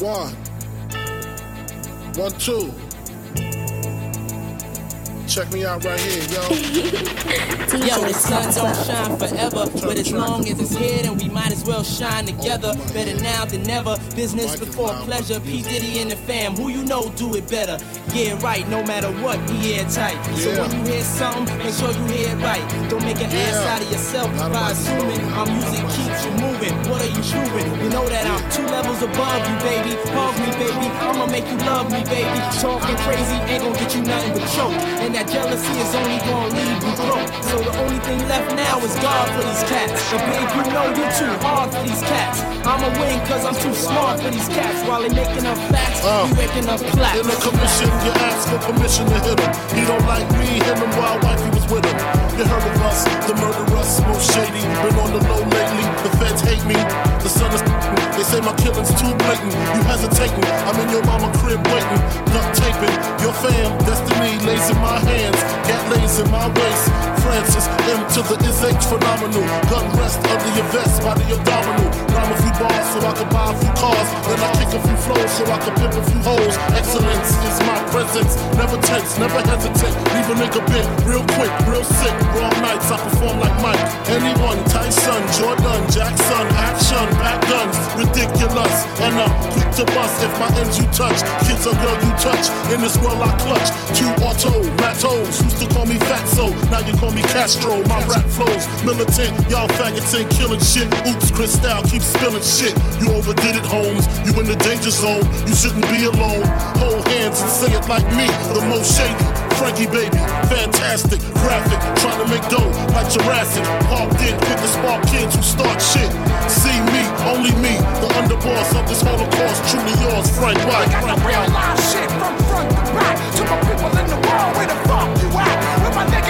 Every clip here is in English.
One. One, two. Check me out right here, yo. Yo, the sun don't shine forever, but as long as it's here, then we might as well shine together. Better now than never. Business before pleasure. P Diddy and the fam, who you know do it better. Get Yeah, right. No matter what, be airtight. So when you hear something, make sure you hear it right. Don't make an ass out of yourself by assuming our music keeps you moving. What are you proving? You know that I'm two levels above you, baby. Hug me, baby. I'ma make you love me, baby. Talking crazy ain't gonna get you nothing but choke. And that jealousy is only gonna leave you broke. So the only thing left now is God for these cats. But babe, you know you're too hard for these cats. I'ma win cause I'm too smart for these cats. While they making up facts, Uh. you waking up plaques. In the commission, you ask for permission to hit him. He don't like me, hit him while wifey was with him. You heard of us, the murderers, most shady. Been on the low lately, the feds hate me. The sun is they say my killing's too blatant. You hesitating, I'm in your mama crib waiting. Duct taping, your fam, destiny lays in my hands. Gat lays in my waist. Francis, M to the is H phenomenal. Gun rest under your vest, by the abdominal. Rhyme a few bars so I can buy a few cars. Then I kick a few flows so I can pimp a few hoes. Excellence is my presence. Never tense, never hesitate. Leave a nigga bent real quick, real sick. Raw nights, I perform like Mike. Anyone, Tyson, Jordan, Jackson, action, back guns. Ridiculous. And I'm quick to bust if my ends you touch. Kids or girl you touch. In this world I clutch. Two auto, matos. Used to call me Fatso. Now you call me Castro. My rap flows militant. Y'all faggots ain't killing shit. Oops, Cristal keep spilling shit. You overdid it, Holmes. You in the danger zone. You shouldn't be alone. Hold hands and say it like me. The most shady. Frankie baby, fantastic, graphic, trying to make dough like Jurassic. Parked in with the spark kids who start shit. See me, only me, the underboss of this Holocaust. Truly yours, Frank White. Got the real live shit from front to back. To my people in the world, where the fuck you at? Where my niggas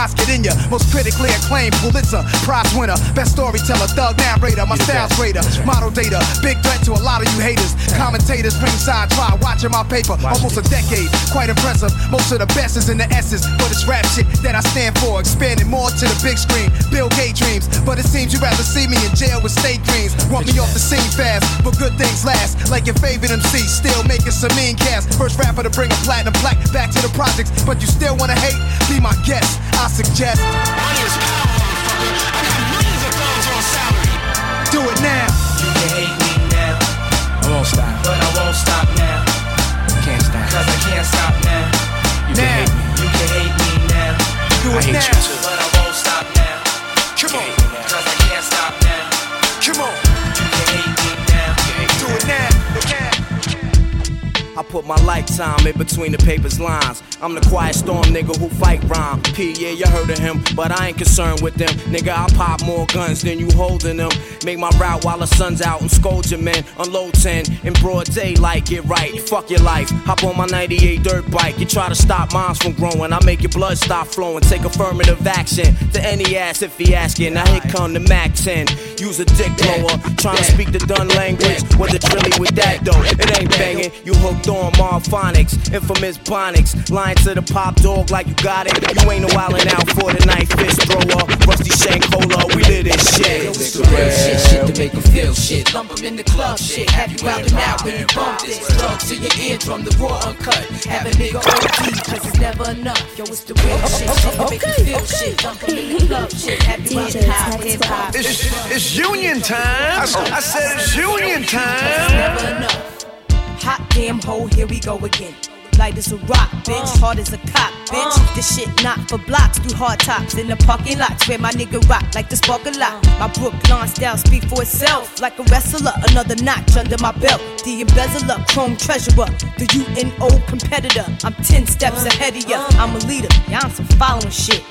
Knots get in ya, most critically acclaimed Pulitzer Prize winner, best storyteller, thug narrator, my style's greater, model data, big threat to a lot of you haters. Commentators ringside try watching my paper, almost a decade, quite impressive. Most of the best is in the essence, but it's rap shit that I stand for, expanding more to the big screen. Bill Gates dreams, but it seems you'd rather see me in jail with state dreams. Want me off the scene fast, but good things last. Like your favorite MC, still making some mean cast. First rapper to bring a platinum black back to the projects, but you still wanna hate? Be my guest, I suggest. Do it now. You can hate me now, I won't stop. but I won't stop now. Can't stop. Cause I can't stop now. Now, You can hate me now, do it now. but I won't stop now. Come on, Cause I can't stop now. come on, You can hate me now. do it now. I put my lifetime in between the paper's lines. I'm the quiet storm nigga who fight rhyme. P, yeah, you heard of him, but I ain't concerned with them. Nigga, I pop more guns than you holding them. Make my route while the sun's out and scold your men. Unload 10 in broad daylight, get right. Fuck your life. Hop on my 98 dirt bike. You try to stop minds from growing. I make your blood stop flowing. Take affirmative action to any ass if he asking. Now here come the Mac 10. Use a dick blower. Trying to speak the done language. What it's really with that though? It ain't banging. You hooked on Marphonics. Infamous Bonics. Lying to the pop dog like you got it. You ain't no wildin' out for the night. Fist thrower. Rusty Shank Cola. We live this shit. It's the real shit, shit to make 'em feel shit. Lump 'em in the club, shit. Have you out and out when you bump this. Plug to your eardrum, the raw uncut. Have a nigga OD, cause it's never enough. Yo, it's the real shit, shit to make 'em feel shit. Lump 'em in the club, shit. Have you out and out, hip hop. It's, it's union time. I, I said it's union time. It's Never enough. Hot damn hole, here we go again. Light as a rock, bitch. Uh. Hard as a cop, bitch. Uh. This shit not for blocks, through hard tops in the parking lots where my nigga rock like the spark a lot. Uh. My Brooklyn style speak for itself, like a wrestler. Another notch under my belt. The embezzler, chrome treasurer, the UNO competitor. I'm ten steps ahead of ya. I'm a leader, yeah, I'm some following shit.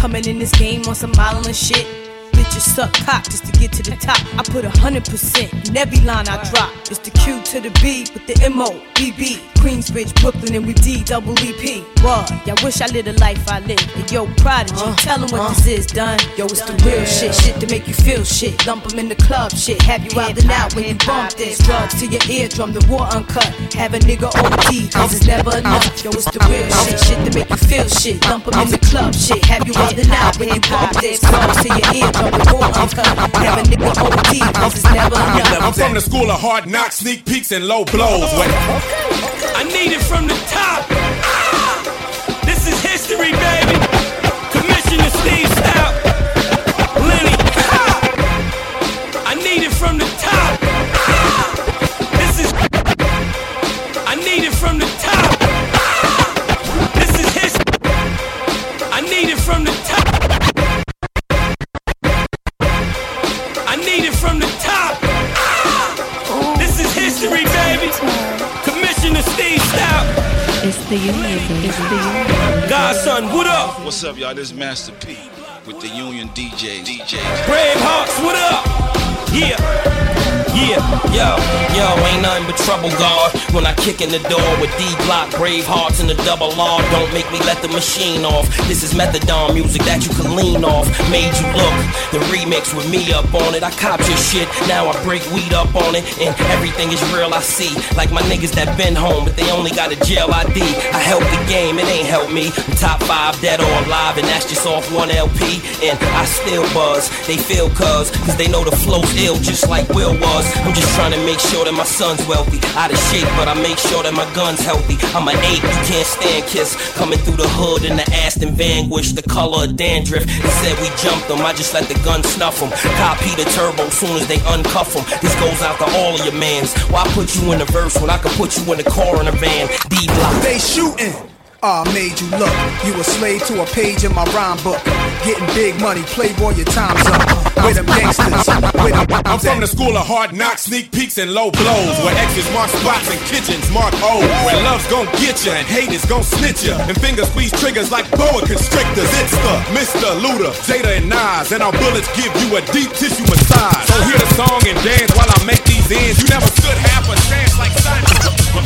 Coming in this game on some modeling shit. Bitches suck cock just to get to the top. I put a hundred percent in every line I drop. It's the Q to the B with the M O B B. Queensbridge, Brooklyn, and we D double E P. What? Y'all wish I lived a life I lived. And yo, prodigy, uh, tell them what uh. this is done. Yo, it's the real shit, shit to make you feel shit. Lump 'em in the club, shit. Have you out and out when you bump this. Drugs to your eardrum, the war uncut. Have a nigga OD, cause it's never enough. Yo, it's the real shit, shit to make you feel shit. Lump 'em in the club, shit. Have you out and out when you bump this. Drugs to your eardrum, the war uncut. Have a nigga OD, cause it's never enough. I'm from the school of hard knocks, sneak peeks, and low blows. Wait. I need it from the top. Ah! This is history, baby. The union, it's the union. Godson, what up? What's up, y'all? This is Master P with the Union DJ. DJ. Bravehearts, what up? Yeah. Yeah, yo, yo, ain't nothing but trouble, God. When I kick in the door with D Block, brave hearts and the double R. Don't make me let the machine off. This is methadone music that you can lean off. Made you look, the remix with me up on it. I cop your shit, now I break weed up on it. And everything is real, I see. Like my niggas that been home, but they only got a jail ID. I help the game, it ain't help me. I'm top five, dead or alive, and that's just off one LP. And I still buzz, they feel cuz, cause they know the flow's ill, just like Will was. I'm just trying to make sure that my son's wealthy. Out of shape, but I make sure that my gun's healthy. I'm an ape, you can't stand kiss. Coming through the hood in the Aston Vanquish, the color of dandruff. They said we jumped them, I just let the gun snuff them. Copy the turbo soon as they uncuff them. This goes out to all of your mans. Why put you in the verse when I can put you in the car in a van? D block. They shooting. Ah, made you look. You a slave to a page in my rhyme book. Getting big money, playboy, your time's up. With them gangsters, with them I'm from the school of hard knocks, sneak peeks, and low blows. Where X's mark spots and kitchens mark O. Where love's gon' get ya and hate is gon' snitch ya. And fingers squeeze triggers like boa constrictors. It's the Mr. Luda, Jada, and Nas. And our bullets give you a deep tissue massage. So hear the song and dance while I make these ends. You never stood half a chance like Simon.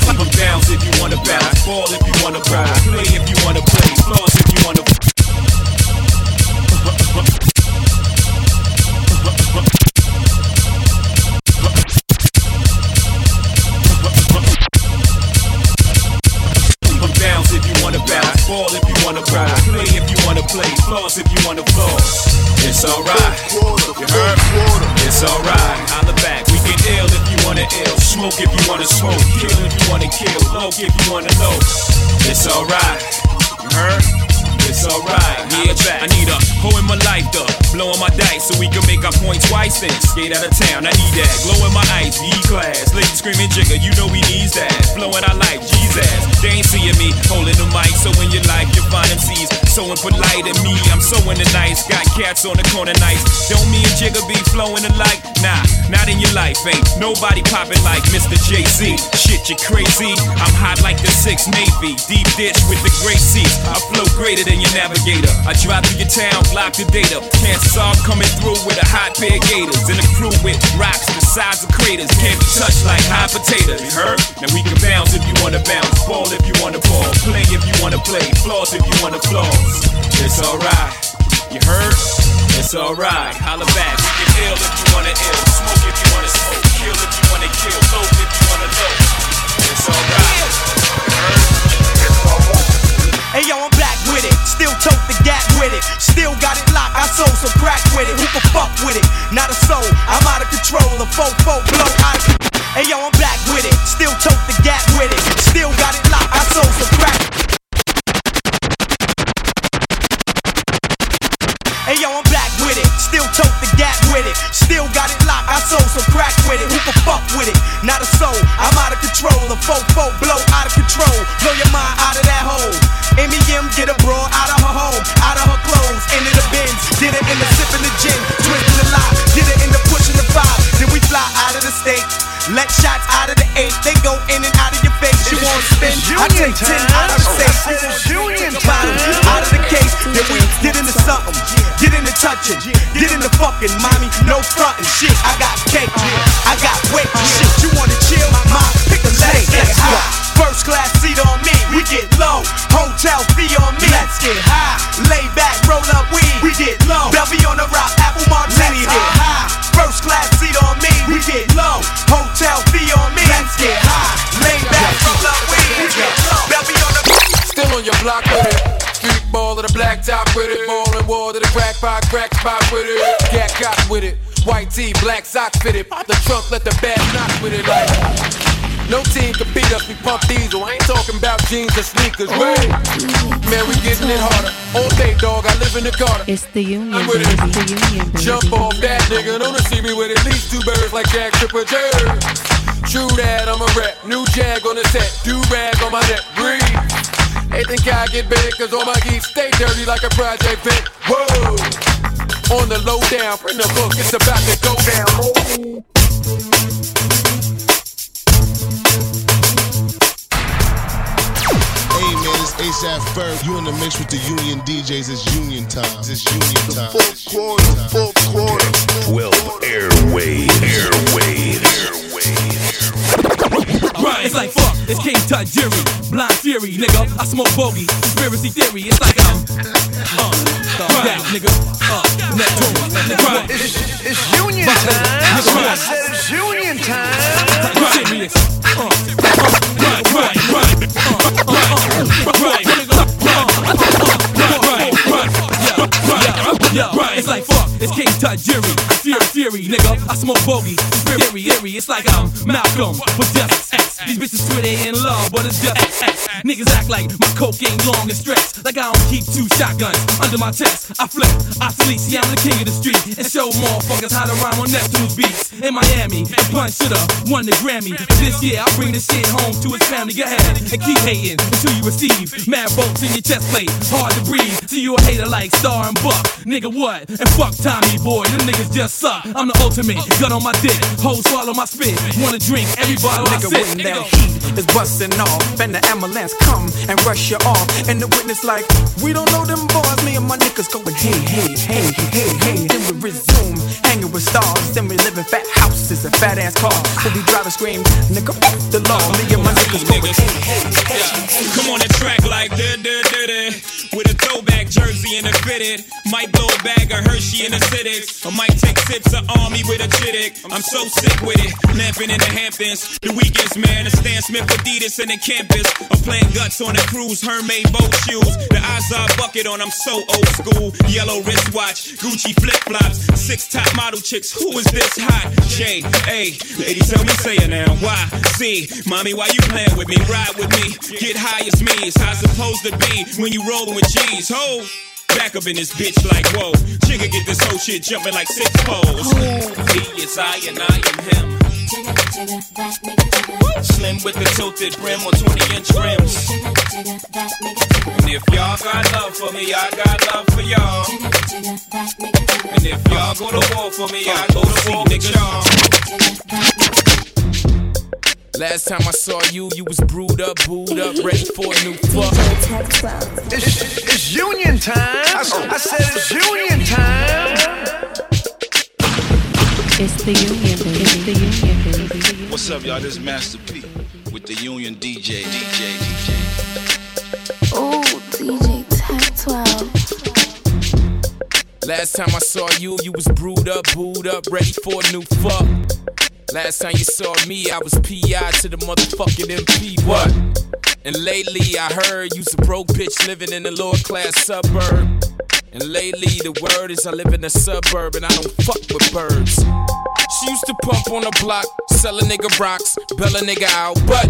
I'm down if you wanna bounce, ball if you wanna bounce, play if you wanna play, floors if you wanna. Down if you wanna bounce, ball if you wanna bounce, play if you wanna play, floors if you wanna floss. It's alright, you heard? It's alright. Holla back, we get ill if you wanna ill, smoke if you wanna smoke, kill if you wanna kill, low if you wanna low. It's alright, you heard? It's alright. Yeah. I need a hoe in my life, though. Blowing my dice so we can make our point twice and skate out of town. I need that. Glow in my eyes, E class. Lady screaming jigger, you know we needs that. Flowing our life, Jesus. They ain't seeing me holding the mic, so in your life you find them MCs so impolite and me. I'm so in the nice. Got cats on the corner nice. Don't me and Jigga be flowing alike? Nah, not in your life. Ain't nobody popping like Mr. Jay Z. Shit, you crazy. I'm hot like the six Navy. Deep ditch with the great seats. I flow greater than your navigator. I drive through your town, block the data. Are I'm coming through with a hot pair of gators. And a crew with rocks the size of craters. Can't be touched like hot potatoes. You heard? Now we can bounce if you wanna bounce. Ball if you wanna ball. Play if you wanna play. Floss if you wanna floss. It's alright. You heard? It's alright. Holla back. We can ill if you wanna ill. Smoke if you wanna smoke. Kill if you wanna kill. Low if you wanna low. It's alright. You heard? Hey yo, I'm back with it. Still tote the gap with it. Still got it locked. I sold some crack with it. Who can fuck with it? Not a soul. I'm out of control. The folk folk blow out of Hey yo, I'm back with it. Still tote the gap with it. Still got it locked. I sold some crack. Hey yo, I'm back with it. Still tote the gap with it. Still got it locked. I sold some crack with it. Who the fuck with it? Not a soul. I'm out of control. A fofo blow out of control. Blow your mind out of that hole. MEM get a broad out of her home, out of her clothes, into the bins. Get her in the sipping the gin, twisting the lot. Get her in the pushing the vibe. Then we fly out of the state. Let shots out of the eight. They go in and out of your I take ten out of say it's union time. Out of the case, then we get into something. Get into touching, get into fucking, mommy. No frontin' shit. I got cake, I got weight. Shit, you wanna chill? Ma, pick a. Let's go. First class seat on me, we get low. Hotel fee on me, let's get high. Lay back, roll up weed, we get low. Belly on the rock, apple martini, get high. First class seat on me, we get low. Hotel fee on me, let's get high. Lay back, roll up weed, we get low. Belly on the Still on your block with it. Street ball to the black top with it. Ball and wall to the crack pot, crack spot with it. Gat got with it. White tee, black socks fitted. Pop the trunk, let the bad knock with it like. No team can beat us, we pump diesel. I ain't talking about jeans or sneakers, oh. right? Man, we getting it harder. All day, dog, I live in the Carter. It's the union, I'm baby. with it. It's the union, baby. Jump off that nigga, don't see me with at least two birds like Jack Tripper Jerry. True that, I'm a rap. New jag on the set, do rag on my neck, breathe. They think I get big, cause all my geeks stay dirty like a project pit. Whoa! On the low down, bring the book, it's about to go down. ASAP Ferg. You in the mix with the Union DJs. It's Union time. It's Union time. Fourth quarter, fourth quarter. 12 airways. Airways. Right, it's like fuck, it's King Tut Jury, Blind Fury, nigga. I smoke bogey, conspiracy theory. It's like I'm, uh, right, nigga, uh, Neptune. Right, It's, it's union time. I said it's union time. Right, serious, uh, uh, right, right, right, uh, uh, uh, right, nigga, uh, uh, right, right, yeah, right, yeah, right. It's like fuck, it's King Tut Jury, Fury, Fury, nigga. I smoke bogey, conspiracy theory. It's like I'm Malcolm, but just X. These bitches swear they in love, but it's just X. Niggas act like my coke ain't long and stretched. Like I don't keep two shotguns under my chest. I flip, obsolete, see I'm the king of the street. And show motherfuckers how to rhyme on Neptune's beats. In Miami, and Pun shoulda won the Grammy. This year I'll bring this shit home to his family. Go ahead and keep hating until you receive mad bolts in your chest plate. Hard to breathe. See you a hater like Star and Buc. Nigga, what? And fuck Tommy boy, them niggas just suck. I'm the ultimate, gun on my dick. Hoes swallow my spit. Wanna drink every bottle I Nigga, sip. when that heat is busting off, and the ambulance come and rush you off, and the witness like, we don't know them boys. Me and my niggas going, hey, hey, hey, hey, hey. Then we resume hanging with stars, then we live in fat houses and fat ass cars. So We'll be driving scream, nigga, fuck the law. Me and my niggas going, hey, hey, hey. Come on the track like da da jersey and a fitted. Might blow a bag of Hershey the cities. I might take sips of army with a chittick. I'm so sick with it. Lamping in the Hamptons. The weekends, man. A Stan Smith Adidas in the campus. I'm playing guts on a cruise. Hermaid boat shoes. The Azar bucket on. I'm so old school. Yellow wristwatch. Gucci flip flops. Six top model chicks. Who is this hot? J A. Lady, tell me, say it now. Why? See, mommy, why you playing with me? Ride with me. Get high as me. It's how it's supposed to be when you rolling with G's. Ho! Back up in this bitch like whoa. Jigga get this whole shit jumping like six poles. He is I and I am him. Slim with the tilted brim on 20 inch rims. And if y'all got love for me, I got love for y'all. And if y'all go to war for me, I go to war with y'all. Last time I saw you, you was brewed up, booed up, ready for a new fuck. It's, it's union time. I, I said it's union time. It's the union, baby. It's the union, baby. What's up, y'all? This is Master P with the Union DJ. DJ, DJ. Ooh, DJ Tech 12. Last time I saw you, you was brewed up, booed up, ready for a new fuck. Last time you saw me, I was PI to the motherfucking MP. What? And lately I heard you's a broke bitch living in a lower class suburb. And lately the word is I live in a suburb and I don't fuck with birds. She used to pump on the block, sell a nigga rocks, bail a nigga out, but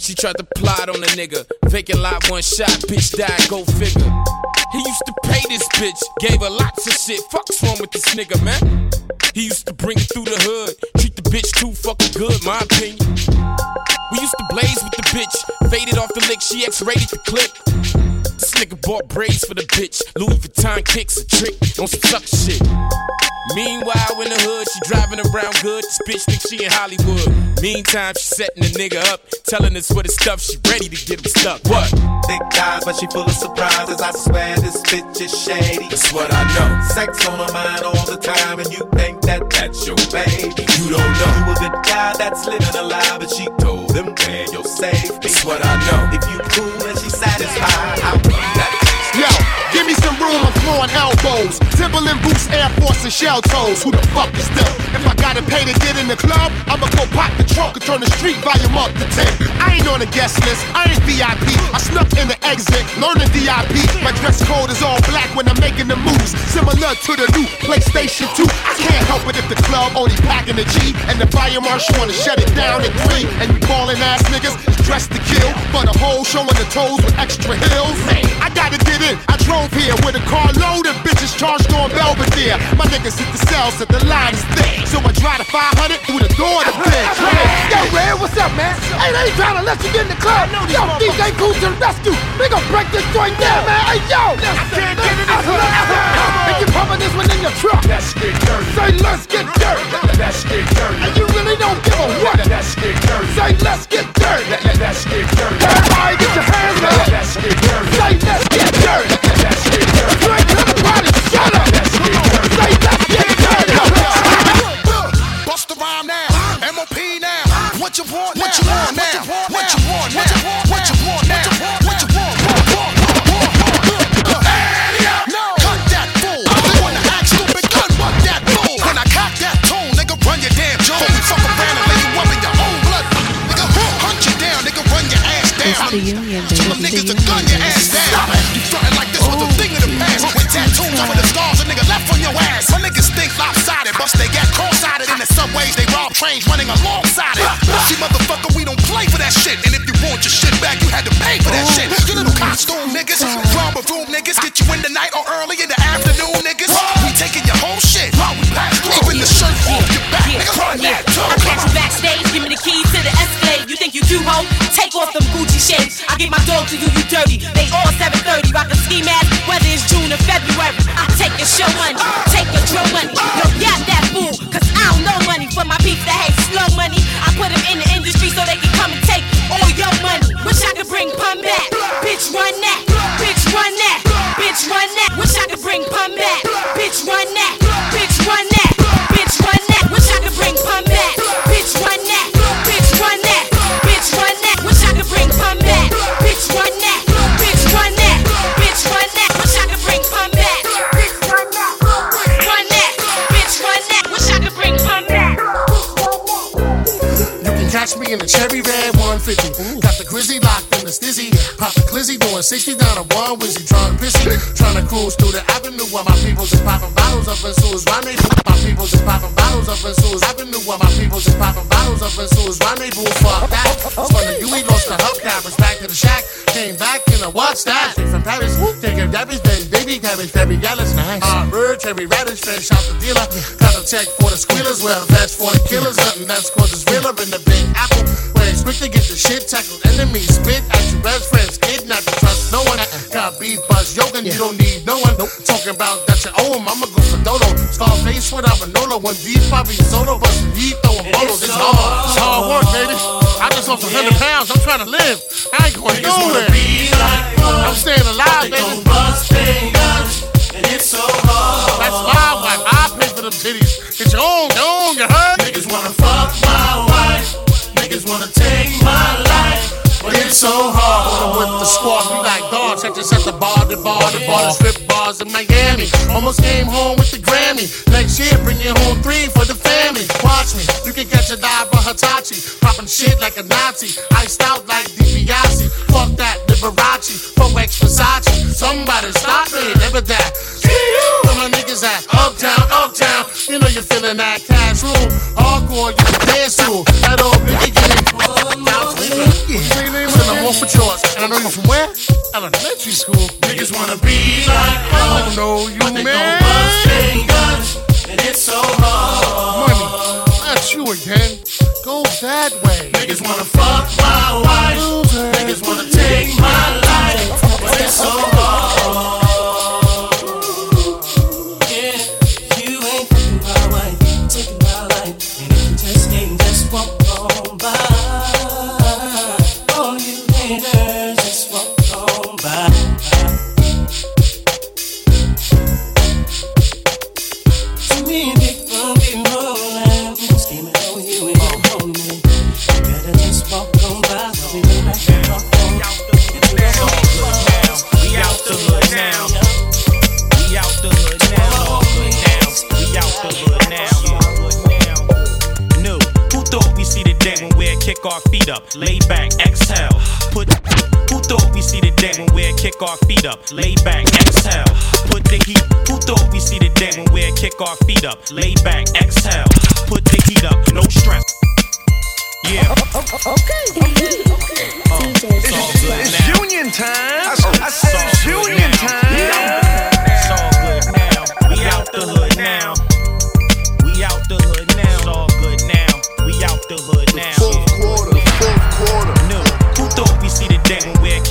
she tried to plot on a nigga. Vacant lot, one shot, bitch died, go figure. He used to pay this bitch, gave her lots of shit. Fuck's wrong with this nigga, man? He used to bring it through the hood, bitch too fucking good, my opinion. We used to blaze with the bitch, faded off the lick, she X-rated the clip. This Nigga bought braids for the bitch. Louis Vuitton kicks a trick on some suck shit. Meanwhile, in the hood, she driving around good. This bitch think she in Hollywood. Meantime, she setting the nigga up, telling us what his stuff. She ready to get him stuck. What? Thick thighs, but she full of surprises. I swear this bitch is shady. That's what I know. Sex on her mind all the time, and you think that that's your baby. You don't know. You a good guy that's living a lie, but she told them, man, you're safe. That's what I know. If you cool and she satisfied, that Yo, give me some room floor and elbows. Timberland boots, Air Force, and shell toes. Who the fuck is them? If I gotta pay to get in the club, I'ma go pop the trunk and turn the street volume up to 10. I ain't on the guest list, I ain't VIP. I snuck in the exit, learning DIP. My dress code is all black when I'm making the moves. Similar to the new PlayStation 2. I can't help it if the club only packing the G. And the fire marshal wanna shut it down at 3. And you ballin' ass niggas dressed to kill. But the whole showing the toes with extra heels. I gotta get in. I drove here with a car load of bitches charged on Belvedere. My niggas hit the cells at the line is thick. So I drive the 500 through the door to bed. Yo, Red, what's up, man? Hey, they ain't trying to let you get in the club. Yo, DJ Kool to the rescue. We gonna break this joint down, man. Hey, yo. I can't get in the club. And you pumping this one in your truck. Let's get dirty. Say, let's get dirty. Let's get dirty. And you really don't give a what. Let's get dirty. Say, let's get dirty. Let's get dirty. Everybody get your hands up. Let's get dirty. Say, let's get dirty. Trains running alongside it. See, motherfucker, we don't play for that shit. And if you want your shit back, you had to pay for that shit. You little costume niggas, drama room niggas, get you in the night or early in the afternoon niggas. We taking your whole shit while we pass through. Even the shirt off your back, nigga. Run that too. I catch you backstage, give me the keys to the Escalade. You think you cute, ho? Take off them Gucci shades. I get my dog to do you dirty. They all 730, rock a ski mask, whether it's June or February. I take your show money, the glizzy doing 60 down a one wizzy. Drunk pissy. Trying to cruise through the avenue while my peoples is popping bottles up in Sue's rendezvous. My peoples is popping bottles up in Sue's avenue while my peoples is popping bottles up in Sue's rendezvous. Fuck that. Spun the Huey, lost the hubcappers back to the shack. Came back in a watch that. Straight from Paris. Taking Debbie's baby, baby cabbage, Debbie Gallis. Nice. Uh, bird, cherry radish, fresh out the dealer. Got a check for the squealers. Well, that's for the killers. Nothing that's cause Talking about that you owe oh, him. I'ma go for Dodo. Scarface without Manolo. One deep, probably solo, but he throwing bottles. It's hard. It's hard work, baby. I just lost 100 pounds. I'm trying to live. I ain't going nowhere. I'm staying alive, baby. This at the bar, the bar, the bar, the strip bars in Miami. Almost came home with the Grammy. Next year, bring home three for the family. Watch me, you can catch a dive for Hitachi. Popping shit like a Nazi. Iced out like DiBiase. Fuck that, Liberace. Fuck X Versace. Somebody stop me, never that. Where my niggas at? Uptown, uptown. You know you're feeling that room. Hardcore, you can dance to. That old biggie getting out. Still I'm off for chores. And I know you from where? Elementary school. Niggas wanna be like I don't know you, But they man. gon' bust they guns. And it's so hard. Money, that's you again. Go that way. Niggas wanna fuck my wife. Niggas wanna take my life. But it's so our feet up, lay back, exhale. Put the heat up, no stress. Yeah. Oh, oh, oh, okay. Okay. Uh, it's, it's union time. I, I said it's union time.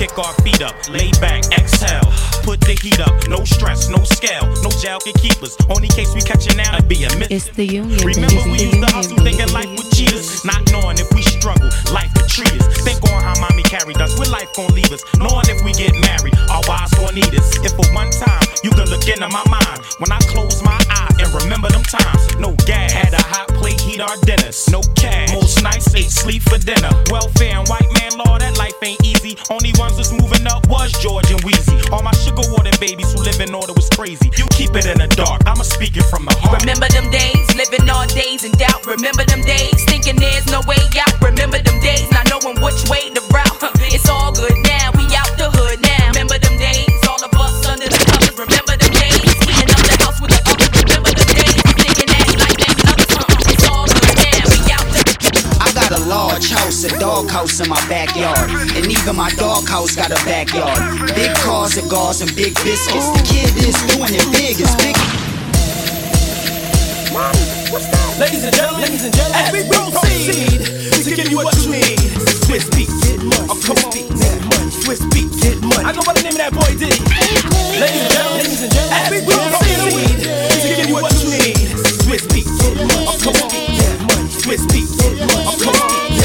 Kick our feet up, lay back, exhale. Put the heat up, no stress, no scale, no jail can keep us. Only case we catchin' now to be a myth. It's the union. Remember it's we used to hustle thinking life would cheat us, not knowing if we struggle, life would treat us. Think on how mommy carried us, where life gon' leave us, knowing if we get married, our wives gon' need us. If for one time you can look into my mind, when I close my eye and remember them times, no gas, had a our dinners, no cash, most nights ate sleep for dinner. Welfare and white man law, that life ain't easy. Only ones that's moving up was George and Wheezy. All my sugar water babies who live in order was crazy. You keep it in the dark, I'ma speak it from the heart. Remember them days, living all days in doubt. Remember them days, thinking there's no way out. Remember them days, not knowing which way to route. It's all good now, house, a dog house in my backyard. And even my dog house got a backyard. Big cars, cigars, and big biscuits. The kid is doing it big, it's big. Ladies and gentlemen, ladies and gentlemen, as we proceed to give you what you need. Swizz Beatz, get money. Oh, come on, get money. Swizz Beatz, get money. I go by the name of that boy Diddy. Ladies and gentlemen, ladies and gentlemen, as we proceed to give you what you need. Swizz Beatz, get money. Oh, come on, get money. Swizz Beatz, get money. Come on.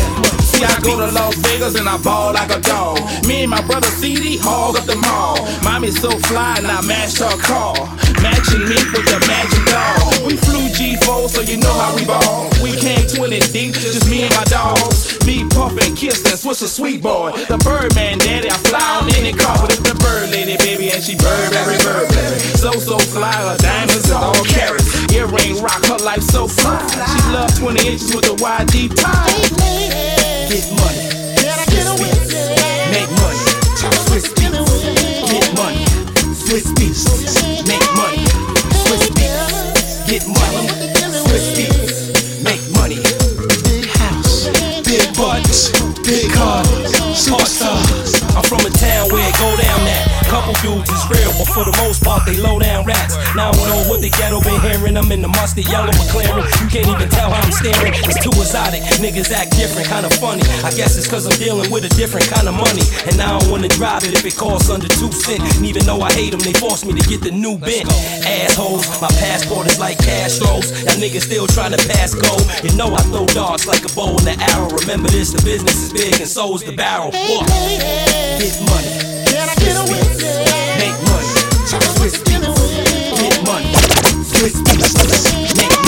See, I go to Las Vegas and I ball like a dog. Me and my brother CD hog up the mall. Mommy's so fly and I matched her car. Matching me with the magic dog. We flew G4, so you know how we ball. We came 20 deep, just me and my dogs. Me puff and kiss and switch a sweet boy. The Birdman daddy, I fly on any car, but it's the bird lady, baby, and she Burberry, Burberry. So, so fly, her diamonds is all carrots. Earring rock, her life so fly. She love 20 inches with the YD tie. Get money. Beats. Make money. Get money. Beats. Make money. Get money. Beats. Make money. Big house. Big. Big cars. Superstars. I'm from a town where it go down that. Couple dudes is real, but for the most part they low down rats. Now I don't know what the ghetto been hearing. I'm in the mustard yellow McLaren. You can't even tell how I'm staring. It's too exotic. Niggas act different, kinda funny. I guess it's cause I'm dealing with a different kind of money. And now I don't wanna drive it if it costs under two cent. And even though I hate them, they force me to get the new bent. Assholes, my passport is like cash Y'all niggas still trying to pass go. You know I throw darts like a bow and an arrow. Remember this, the business is big and so is the barrel. What? Get money. Swizz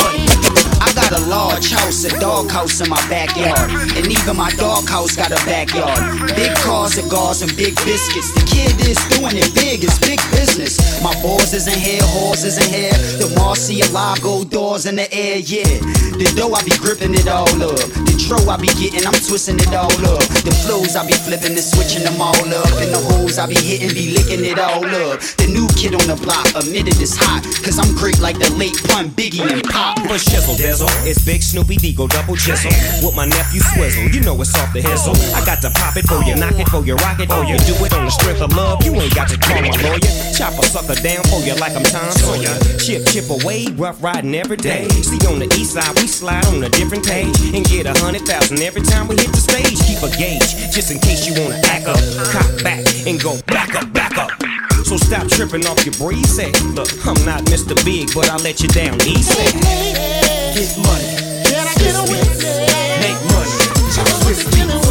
large house, a dog house in my backyard. And even my dog house got a backyard. Big cars, cigars, and big biscuits. The kid is doing it big, it's big business. My boys isn't here, whores isn't here. The Murciélago doors in the air, yeah. The dough, I be gripping it all up. The tro I be getting, I'm twisting it all up. The flows, I be flipping and switching them all up. And the holes I be hitting, be licking it all up. The new kid on the block admitted it's hot. Cause I'm great like the late pun Biggie and Pop. But shizzle, dizzle. It's Big Snoopy Deagle double chisel. With my nephew Swizzle. You know it's off the hizzle. I got to pop it for you, knock it for you, rock it for you. Do it on the strength of love. You ain't got to call my lawyer. Chop a sucker down for you like I'm Tom Sawyer. Chip, chip away, rough riding every day. See on the east side, we slide on a different page. And get a hundred thousand every time we hit the stage. Keep a gauge, just in case you wanna act up. Cop back and go back up, back up. So stop tripping off your breeze. Look, I'm not Mr. Big, but I'll let you down easy. Get money. Swizz Beatz. Make money. Swizz Beatz.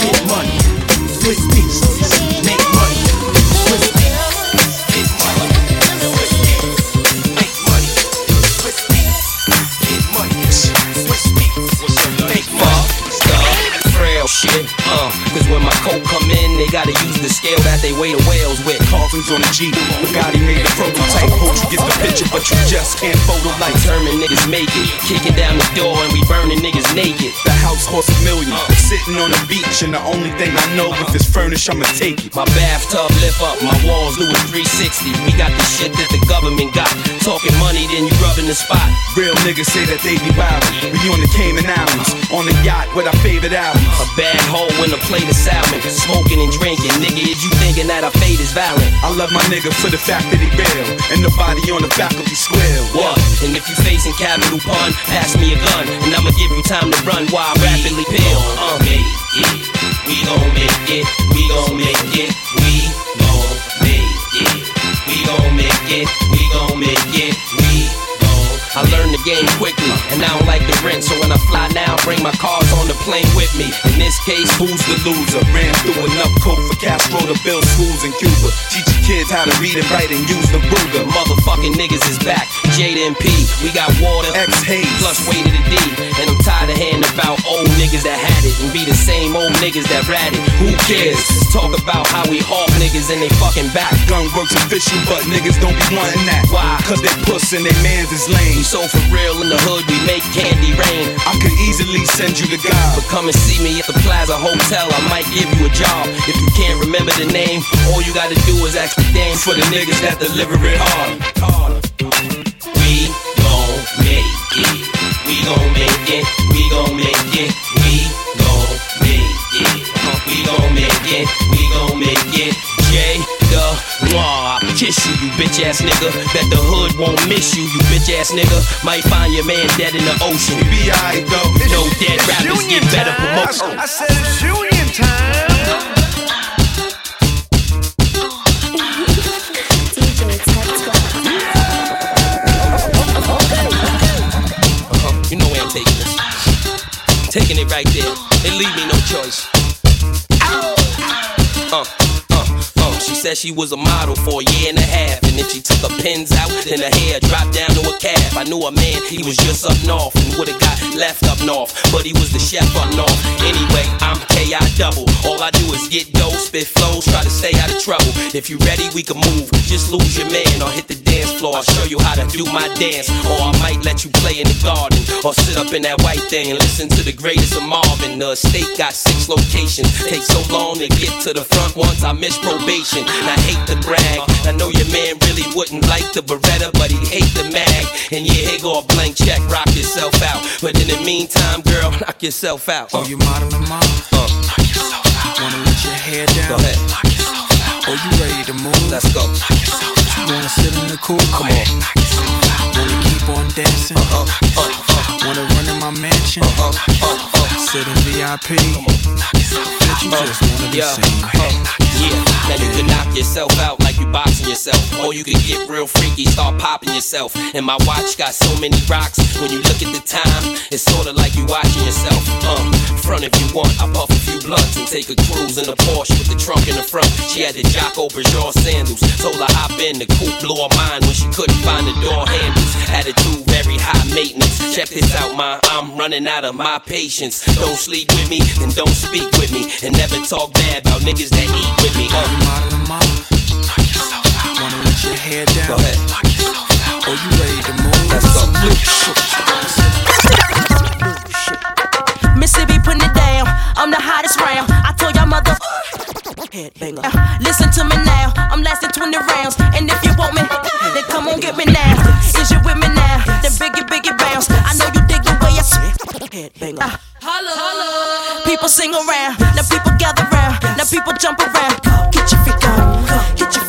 Get money. Swizz Beatz. Make money. Swizz Beatz. Get money. Swizz Beatz. Make money. Swizz Beatz. Get money. Swizz Beatz. Make money. frail shit. Uh, cause when my coat come in, they gotta use the scale that they weigh the whales with. Coffins on the Jeep, Bugatti made the prototype. Hope you get the picture, but you just can't photo like. Determined niggas make it, kicking down the door and we burning niggas naked. The house costs a million, sitting on the beach, and the only thing I know if it's furnished, I'ma take it. My bathtub lift up, my walls do a 360. We got the shit that the government got. Talking money, then you rubbing the spot. Real niggas say that they be wildin'. We on the Cayman Islands, on the yacht with our favorite albums. A bad hoe in a plate salmon, smoking and drinking. Nigga, is you thinking that our fate is violent? I love my nigga for the fact that he real, and the body on the back of faculty square. What? And if you facing capital pun, pass me a gun, and I'ma give you time to run while I rapidly peel. Uh, make it, we gon' make it, we gon' make it, we gon' make it, we gon' make it, we gon' make it, we gon' I learned the game quickly, and I don't like the rent, so when I fly now, I bring my cars on the plane with me. In this case, Who's the loser? Ran through enough coke for Castro to build schools in Cuba. Kids how to read and write and use the Ruger. Motherfucking niggas is back. Jada and P, we got water, X Hayes, plus way to the D. And I'm tired of hearing about old niggas that had it and be the same old niggas that ratted. Who cares? Talk about how we hawk niggas and they fucking back. Gun works official, but niggas don't be wanting that. Why? Cause they puss and they mans is lame. We so for real in the hood, we make candy rain. I could easily send you to God. But come and see me at the Plaza Hotel, I might give you a job. If you can't remember the name, all you gotta do is ask the For the niggas that deliver it hard. We gon' make it. We gon' make it. We gon' make it. We gon' make it. We gon' make it. We gon' make it. J the Law. Kiss you, you bitch ass nigga. Bet the hood won't miss you, you bitch ass nigga. Might find your man dead in the ocean. Be alright though. No dead rappers get better promotion. I said it's union time. Right there. Leave me no choice. Uh, uh, uh. She said she was a model for a year and a half. And if she took her pins out, then her hair dropped down to a calf. I knew a man, he was just up north and would've got left up north. But he was the chef up north. Anyway, I'm KI double. All I do is get dough, spit flows, try to stay out of trouble. If you ready, we can move. Just lose your man or hit the dance floor. I'll show you how to do my dance. Or I might let you play in the garden. Or sit up in that white thing and listen to the greatest of Marvin. The estate got six locations. Take so long to get to the front once I miss probation. And I hate to brag. I know your man really wouldn't like the Beretta, but he'd hate the mag. And yeah, here go a blank check, rock yourself out. But in the meantime, girl, knock yourself out. Oh, you modeling mom? Uh, Knock yourself out. Wanna let your hair down? Go ahead. Knock yourself out. Oh, you ready to move? Let's go. Knock yourself out. Wanna sit in the cool? Come on. Wanna keep on dancing? Uh, uh, uh, Wanna run in my mansion? uh, uh, uh. Sit in VIP? Knock yourself out. That you just wanna be Yeah, seen? uh, yeah. Now you can knock yourself out like you boxing yourself, or you can get real freaky, start popping yourself. And my watch got so many rocks. When you look at the time, it's sorta like you watching yourself. Um, front if you want, I puff a few blunts and take a cruise in the Porsche with the trunk in the front. She had the Jocko Bergeron sandals. Told her hop in, the coupe blew her mind when she couldn't find the door handles. Attitude very high maintenance. Check this out, ma. I'm running out of my patience. Don't sleep with me, and don't speak with me, and never talk bad about niggas that eat with me. Uh, you modeling mom? Knock yourself out. Wanna let your hair down? Go ahead. Knock yourself out. Oh, you ready to move? Let's go. Mississippi putting it down. I'm the hottest round. I told y'all mother. Headbanger. Listen to me now. I'm lasting 20 rounds. And if you want me, then come on get me now. Is you with me now? Then biggie, biggie bounce. I know you dig the way I Headbanger. Holla, holla. People sing around. Now people gather round. Now people jump around. Get your freak on. Get your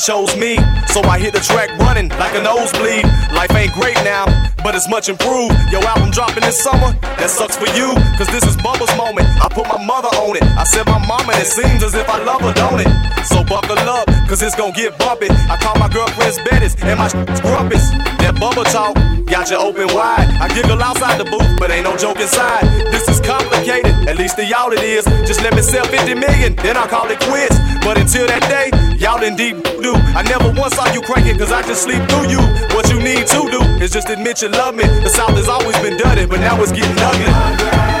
chose me, so I hit the track running like a nosebleed. Life ain't great now, but it's much improved. Your album dropping this summer, that sucks for you, cause this is Bubba's moment. I put my mother on it. I said my mama, and it seems as if I love her, don't it? So buckle up, cause it's gonna get bumpy. I call my girlfriends Bettis and my grumpus. That Bubba talk got you open wide. I giggle outside the booth, but ain't no joke inside. This is complicated, at least to y'all it is. Just let me sell 50 million, then I'll call it quits. But until that day, y'all in deep do. I never once saw you cranking, cause I just sleep through you. What you need to do is just admit you love me. The South has always been dirty, but now it's getting ugly.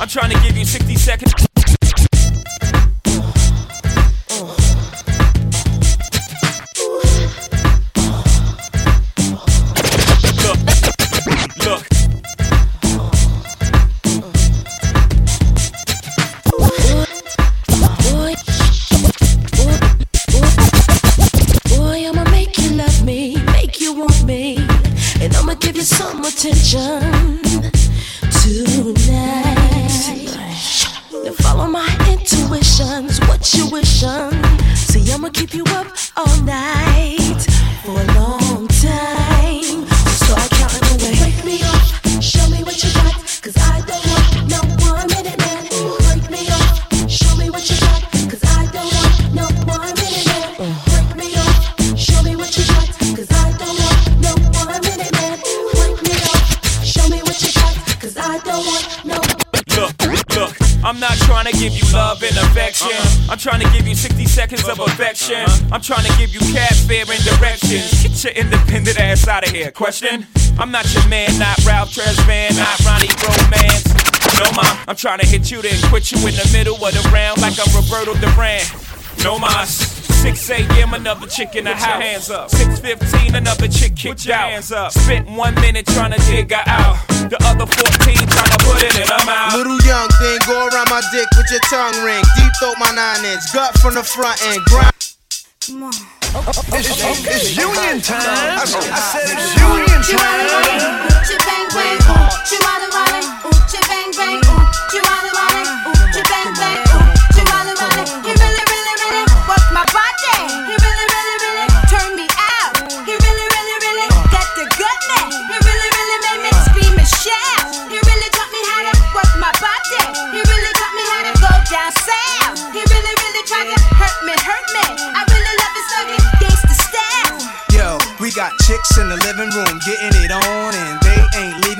I'm trying to give you 60 seconds. Look, boy, I'ma make you love me, make you want me, and I'ma give you some attention here. Question? I'm not your man, not Ralph Tresvant, not Ronnie Romance. No, ma, I'm trying to hit you, then quit you in the middle of the round like I'm Roberto Duran. No, mas. 6 a.m. another chick in the house. Hands up. 6:15 another chick kicked out. Hands up. Spent one minute trying to dig her out. The other 14 trying to put it in her mouth. Little young thing, go around my dick with your tongue ring. Deep throat my nine inch, gut from the front end. Grind. Come on. It's, it's union time. I, I said it's union time. bang bang, chihuahua wale, got chicks in the living room getting it on, and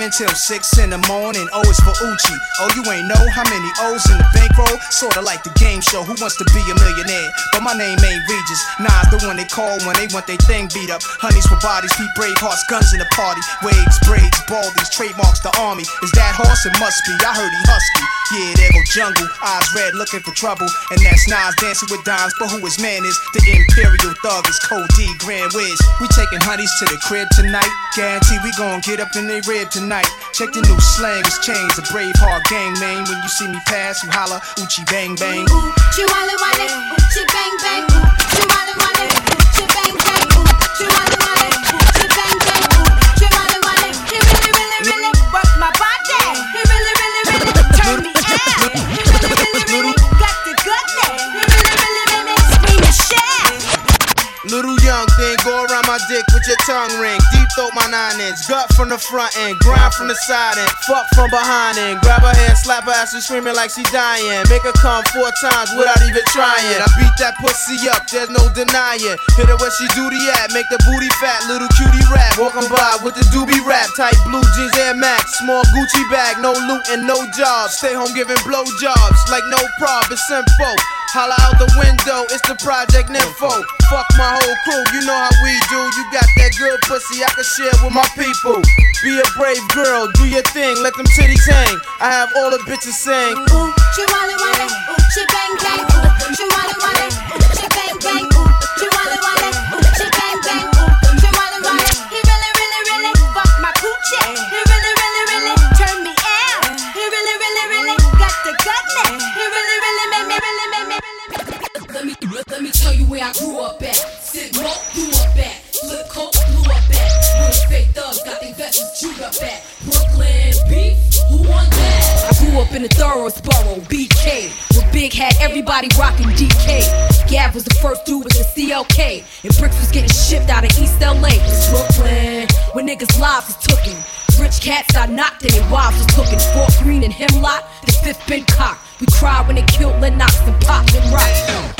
leaving till six in the morning. Oh, it's for Uchi. Oh, you ain't know how many O's in the bankroll? Sorta like the game show, Who Wants to Be a Millionaire? But my name ain't Regis. Nas the one they call when they want their thing beat up. Honeys for bodies, we brave hearts, guns in the party. Waves, braids, baldies, trademarks the army. Is that horse? It must be. I heard he husky. Yeah, there go jungle. Eyes red, looking for trouble. And that's Nas dancing with dimes. But who his man is? The Imperial Thug is Code D, Grand Wiz. We taking honeys to the crib tonight. Guarantee we gon' get up in they rib tonight. Check the new slang, it's changed. A brave heart gang, man. When you see me pass, you holla, Uchi bang bang. Chihuahua wale, oochie bang bang, with your tongue ring. Deep throat my nine inch, gut from the front end, grind from the side end, fuck from behind end. Grab her hand, slap her ass, and screaming like she dying. Make her come four times without even trying. I beat that pussy up, there's no denying. Hit her where she duty at, make the booty fat, little cutie rap. Walking by with the doobie rap, tight blue jeans, and Max, small Gucci bag, no loot and no job. Stay home giving blow jobs, like no prob, it's simple. Holla out the window, it's the Project Nympho. Fuck my whole crew, you know how we do. You got that good pussy I can share with my people. Be a brave girl, do your thing, let them titties hang. I have all the bitches sing. Ooh, she saying, Chihuahua wale, oochie bang bang, ooh. Chihuahua Let, let me tell you where I grew up at. Sit low, grew up at. Flip coke, blew up at. Real fake thugs got their vests chewed up at. Brooklyn beef, who want that? I grew up in the Thoroughsboro, BK. With Big had everybody rocking DK. Gav was the first dude with the CLK. And Bricks was getting shipped out of East LA. It's Brooklyn, where niggas' lives was tookin'. Rich cats got knocked and their wives was cooking. Fort Greene and Hemlock, the fifth been cocked. We cried when they killed Lennox and Pop and Rock.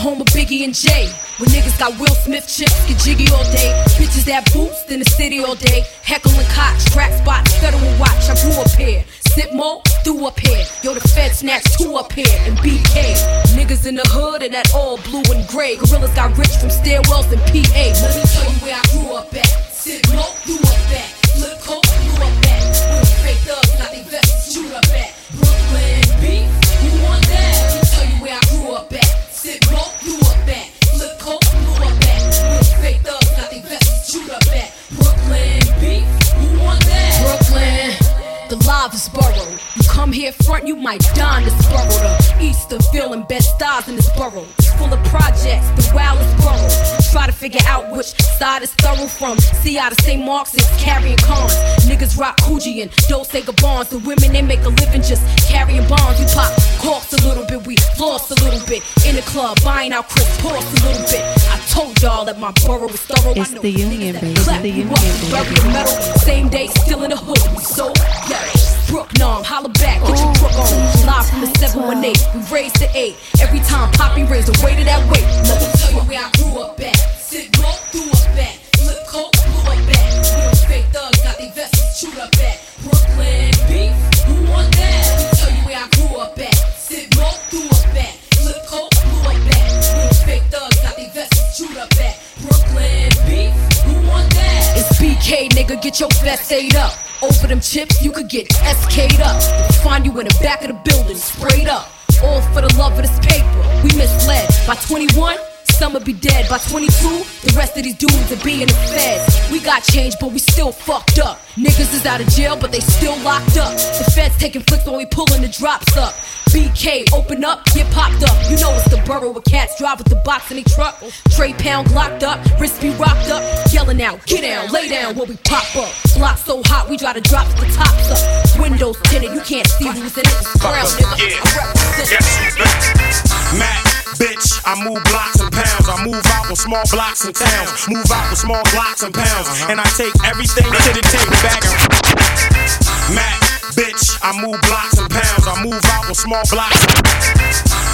Home of Biggie and Jay. When niggas got Will Smith chips, get jiggy all day. Bitches that boost in the city all day. Heckler Koch, crack spots, federal watch. I grew up here. Sip mo, threw up here. Yo, the Fed snatched two up here. And BK, niggas in the hood and that all blue and gray. Gorillas got rich from stairwells and PA. Let me tell you where I grew up at. Sip mo, threw up at. Flip coke, threw up at. Real fake thugs, got they vests shoot up the. You come here front, you might die in this borough. The Easterville and best stars in this borough. Full of projects, the wildest borough. Try to figure out which side is thorough from. See how the say marks is carrying cons. Niggas rock Coogi and Dolce Gabbans. The women they make a living just carrying bonds. We pop corks a little bit, we floss a little bit. In the club, buying out Chris Ports a little bit. I told y'all that my borough was thorough. It's I know the union, baby. It's the union, baby. Same day, still in the hood. So, yeah. Brook Nom, holla back, get your crook on. Live from the 718, we raised the 8. Every time Poppy raised the weight of that weight. Let me tell you where I grew up at. Sit low, threw up at. Flip coke, blew up at. Real fake thugs got they vests chewed up at. BK, nigga, get your vest ate up. Over them chips, you could get SK'd up. Find you in the back of the building, sprayed up. All for the love of this paper. We misled. By 21, some will be dead. By 22, the rest of these dudes are being feds. We got change, but we still fucked up. Niggas is out of jail, but they still locked up. The feds taking flicks when we pulling the drops up. BK, open up, get popped up. You know it's the borough where cats drive with the box in they truck. Trey Pound locked up, wrist be rocked up. Yelling out, get down, lay down when we pop up. Block so hot, we try to drop the tops up. Windows tinted, you can't see who's in it. Brown, nigga. Yeah. I represent. Yes, bitch. Mac, bitch, I move blocks and pounds. I move out with small blocks and towns. Move out with small blocks and pounds. And I take everything to the table and Mac, bitch, I move blocks and pounds. I move out with small blocks.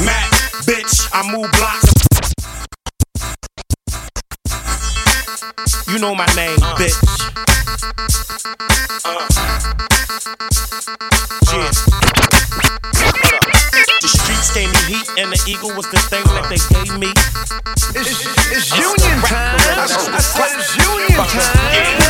Mac, bitch, I move blocks. You know my name, uh. bitch. Uh. Yeah. The streets gave me heat, and the eagle was the thing that they gave me. It's, it's union time. I said it's union time.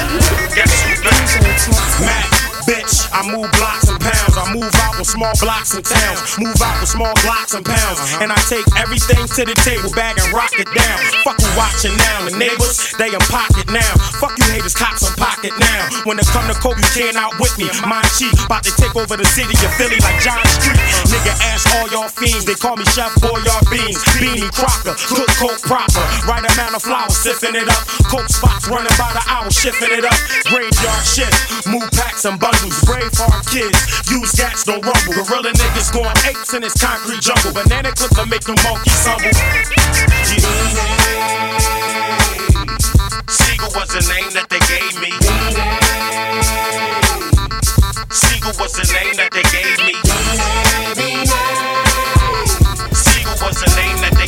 Mac, bitch, I move blocks and pounds. I move out with small blocks and towns. Move out with small blocks and pounds. Uh-huh. And I take everything to the table, bag and rock it down. Fuck who watching now. The neighbors, they in pocket now. Fuck you haters, cops in pocket now. When it come to Kobe, you can't out with me. Mind cheap, about to take over the city of Philly like John Street. Nigga, ask all y'all fiends. They call me Chef Boy, y'all beans. Beanie Crocker, cook coke proper. Right amount of flour, sipping it up. Coke spots running by the hour, shifting it up. Graveyard shit, move packs and bundles. Brave heart kids, use gats, don't rumble. Gorilla niggas going apes in this concrete jungle. Banana will make them monkeys humble. Yeah. Sigel was the name that they gave me. Sigel was the name that they gave me. Sigel was the name that they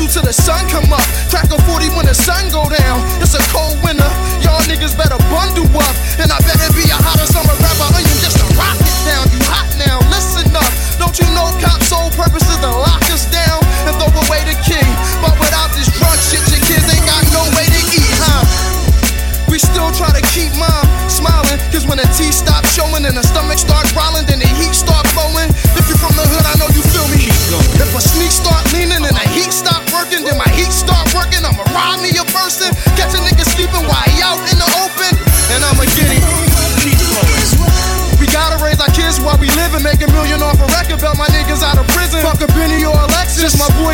hustle till the sun come up. Crack a 40 when the sun go down. It's a cold winter. Y'all niggas better bundle up. And I better be a hotter summer rapper. Onion just to rock it down. You hot now. Listen up. Don't you know cops' sole purpose is to lock us down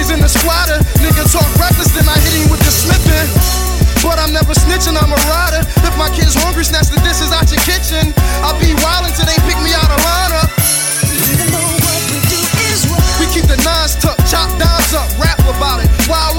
than a squatter. Nigga talk reckless, then I hit him with the slipping. But I'm never snitching, I'm a rider. If my kid's hungry, snatch the dishes out your kitchen. I'll be wild until they pick me out of lineup. We keep the nines tucked, chop downs up, rap about it. Wild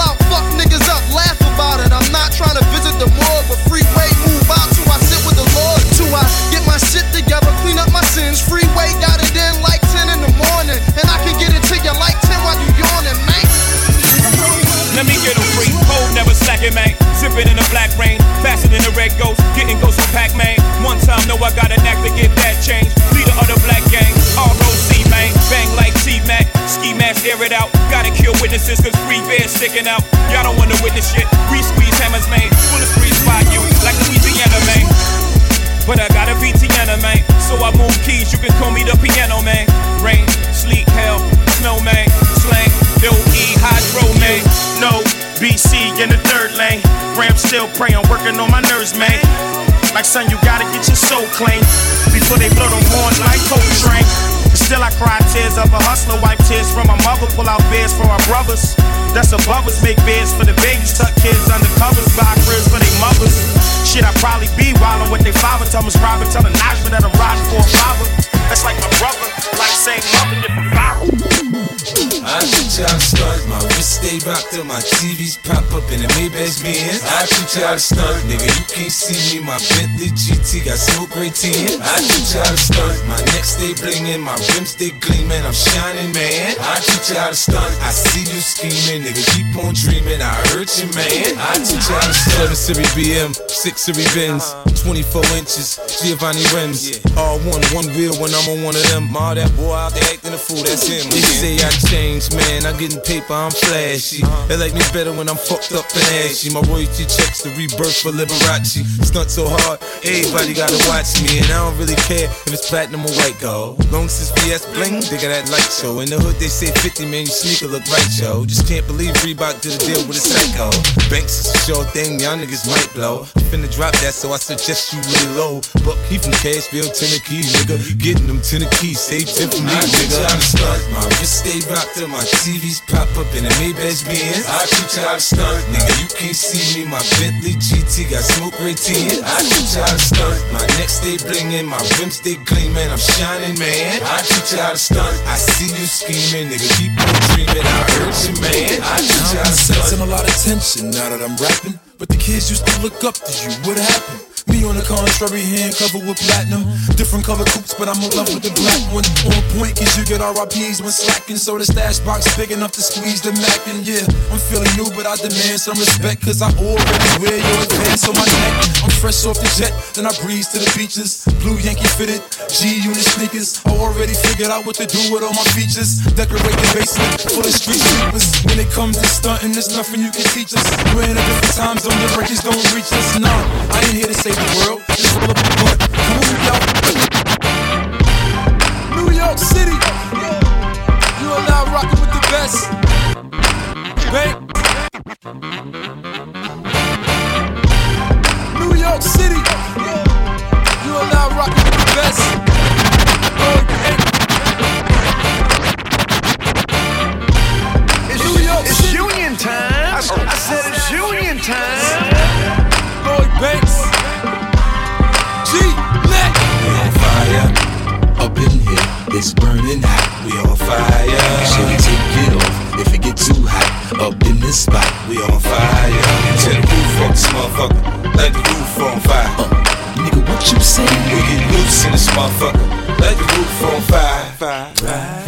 Than the red ghost. Getting ghosts from Pac Man. One time, no, I got a knack to get that change. Leader of the black gang. ROC, man. Bang like T Mac. Ski mask, air it out. Gotta kill witnesses, cause free bears sticking out. Y'all don't wanna witness shit. We squeeze hammers, man. Bullets freeze by you. Like Louisiana, man. But I got a VTN, man. So I move keys, you can call me the piano, man. Rain, sleet, hell, snow, man. Slang, L-E, hydro, man. No, BC in the third lane. Ram still praying, working on my nerves, man. Like, son, you gotta get your soul clean before they blow them horns like Coltrane. Still, I cry tears of a hustler, wipe tears from my mother, pull out beds for our brothers. That's above us, make beds for the babies, tuck kids under covers, buy cribs for their mothers. Shit, I probably be wildin' with they father, tell me scribe tell the Najma that I'm riding for a father. That's like my brother, like saying mother, different father. I you how to stunt. My wrist stay rocked up, my TVs pop up in the Maybach Benz. I you how to stunt, nigga. You can't see me. My Bentley GT got smoke gray tin. I you how to stunt. My neck stay blingin', my rims stay gleamin'. I'm shining, man. I you how to stunt. I see you scheming, nigga. Keep on dreaming. I hurt you, man. I you how to stunt. 7 Series BM, 6 Series Benz, 24 inches, Giovanni rims. All one, one wheel when I'm on one of them. All that boy out there acting a fool, that's him. They say I changed, man. I'm getting paper, I'm flashy. They like me better when I'm fucked up and ashy. My royalty checks the rebirth for Liberace. Stunt so hard, everybody gotta watch me. And I don't really care if it's platinum or white gold. Long since VS bling, they got that light show. In the hood, they say 50, man, your sneaker look right, yo. Just can't believe Reebok did a deal with a psycho. Banks is a sure thing, y'all niggas might blow. Finna drop that, so I suggest you lay low. But he from Cashville, Tennessee, nigga. Getting them Tennessee, say tip for me, nigga. I stunt, my wrist stay rocked my TVs pop up in the Maybach Benz. I shoot you to stunt, nigga. You can't see me, my Bentley GT got smoke tin. I shoot you to stunt, my neck stay blingin', my rims stay gleamin'. I'm shining, man. I shoot you to stunt. I see you scheming, nigga. Keep on dreamin'. I hurt you, man. I teach you how to stunt. Sensing a lot of tension now that I'm rapping. But the kids used to look up to you. What happened? Me on the contrary, hand covered with platinum. Different color coupes, but I'm in love with the black one. On point, cause you get RIPs when slacking. So the stash box big enough to squeeze the Mac. And yeah, I'm feeling new, but I demand some respect. Cause I already wear your advance on my neck. I'm fresh off the jet, then I breeze to the beaches. Blue Yankee fitted, G unit sneakers. I already figured out what to do with all my features. Decorate the basement full of street sweepers. When it comes to stunting, there's nothing you can teach us. We're in a different time zone, the records don't reach us. Nah, I ain't here to the world. Just roll up a blunt. Move. New York City. You are now rocking with the best. Bank. New York City. You are now rocking with the best. It's burning hot. We on fire. So we take it off if it get too hot. Up in this spot, we on fire. Tear the roof off this motherfucker. Let the roof on fire. Uh, nigga, what you say? We get loose in this motherfucker. Let the roof on fire. fire. Ain't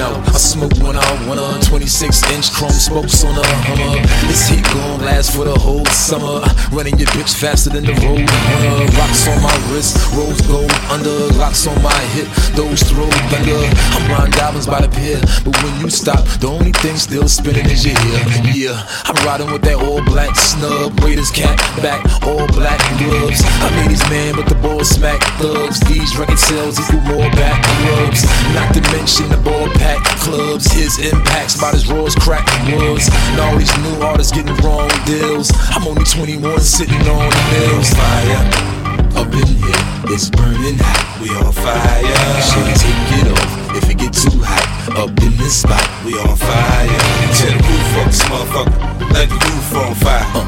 out. I smoke when I want a 26 inch chrome spokes on a Hummer. This heat gon' last for the whole summer. Uh, running your bitch faster than the road runner. Rocks on my wrist, rose gold under. Locks on my hip, those throw thunder. I'm riding diamonds by the pier, but when you stop, the only thing still spinning is your ear. Yeah, I'm riding with that all black snub. Raiders cap back, all black gloves. I made these man with the ball smack thugs. These record sales equal more back rubs. Not to mention the ball pack pack clubs. His impacts about his roars as crack was. And all these new artists getting wrong deals. I'm only 21 sitting on the bills. Fire up in here, it's burning hot. We on fire. Should take it off if it get too hot. Up in this spot, we on fire. Tear the roof up, this motherfucker. Let the roof on fire. Uh,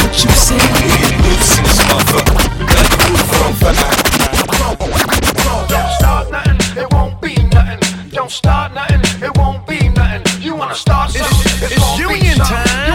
what you say? We get loose in this motherfucker. Let the roof on fire. Don't stop nothing start nothing, it won't be nothing. You wanna start something? It's, it's, it's union time.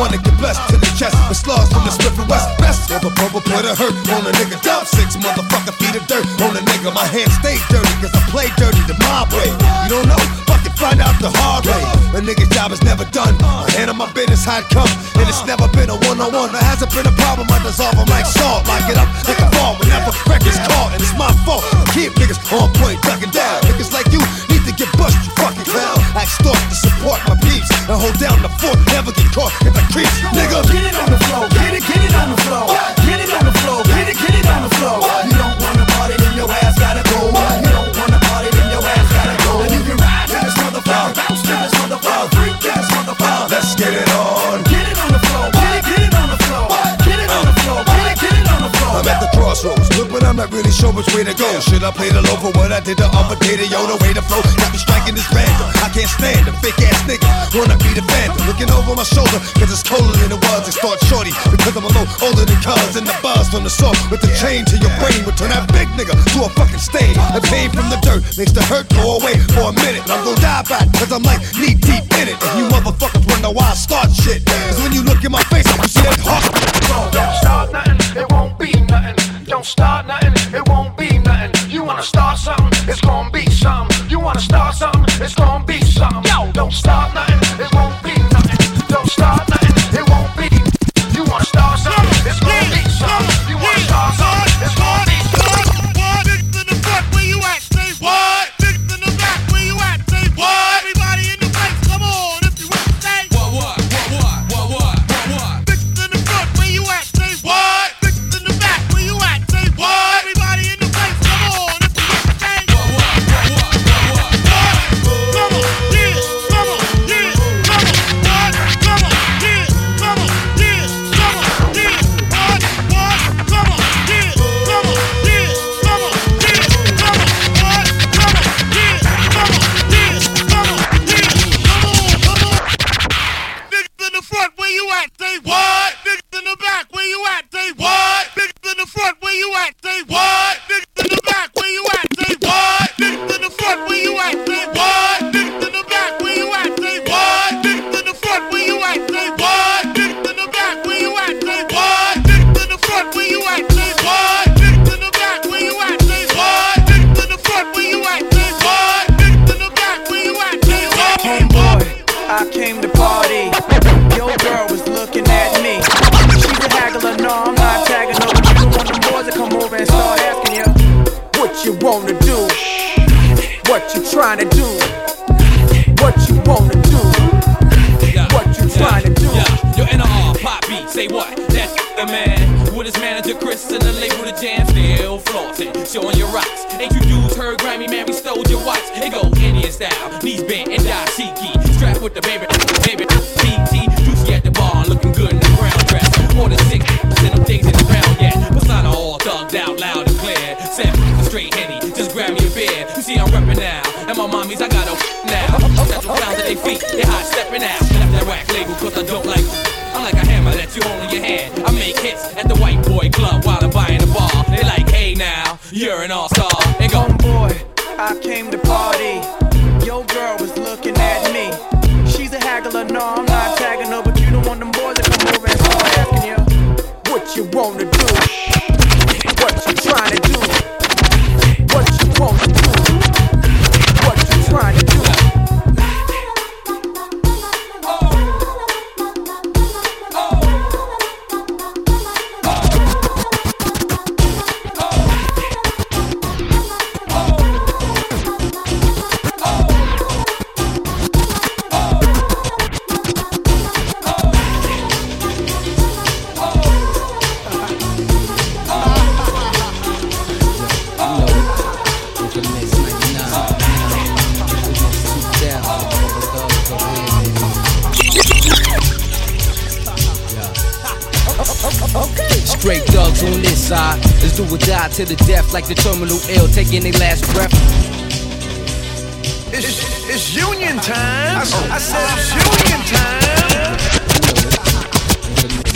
wanna get blessed to the chest with slugs from the Smith and West. Best ever purple put a hurt on a nigga. Dump six motherfucker feet of dirt on a nigga. My hands stay dirty cause I play dirty the mob way. You don't know? Fucking find out the hard way. A nigga's job is never done. I handle my business how come. And it's never been a one on one. There hasn't been a problem. I dissolve them like salt. Lock it up like a ball whenever records called, And it's my fault. Keep niggas on point, ducking down. never get caught if I creep which way to go. Should I play the low for what I did the other day? The yo, the way to flow. Got me striking this random. I can't stand a fake ass nigga. Wanna be the phantom. Looking over my shoulder, cause it's colder than it was. It start shorty, because I'm a little older than cuz. And the buzz from the soul with the chain to your brain would turn that big nigga to a fucking stain. The pain from the dirt makes the hurt go away for a minute. I'm gonna die by it, cause I'm like knee deep in it. And you motherfuckers wonder why I start shit. Cause when you look in my face, you see that heart. Don't start nothing, it won't be nothing. Don't start nothing. stop. To the death, like the terminal ill, taking their last breath. It's, it's union time. I, I said it's union time.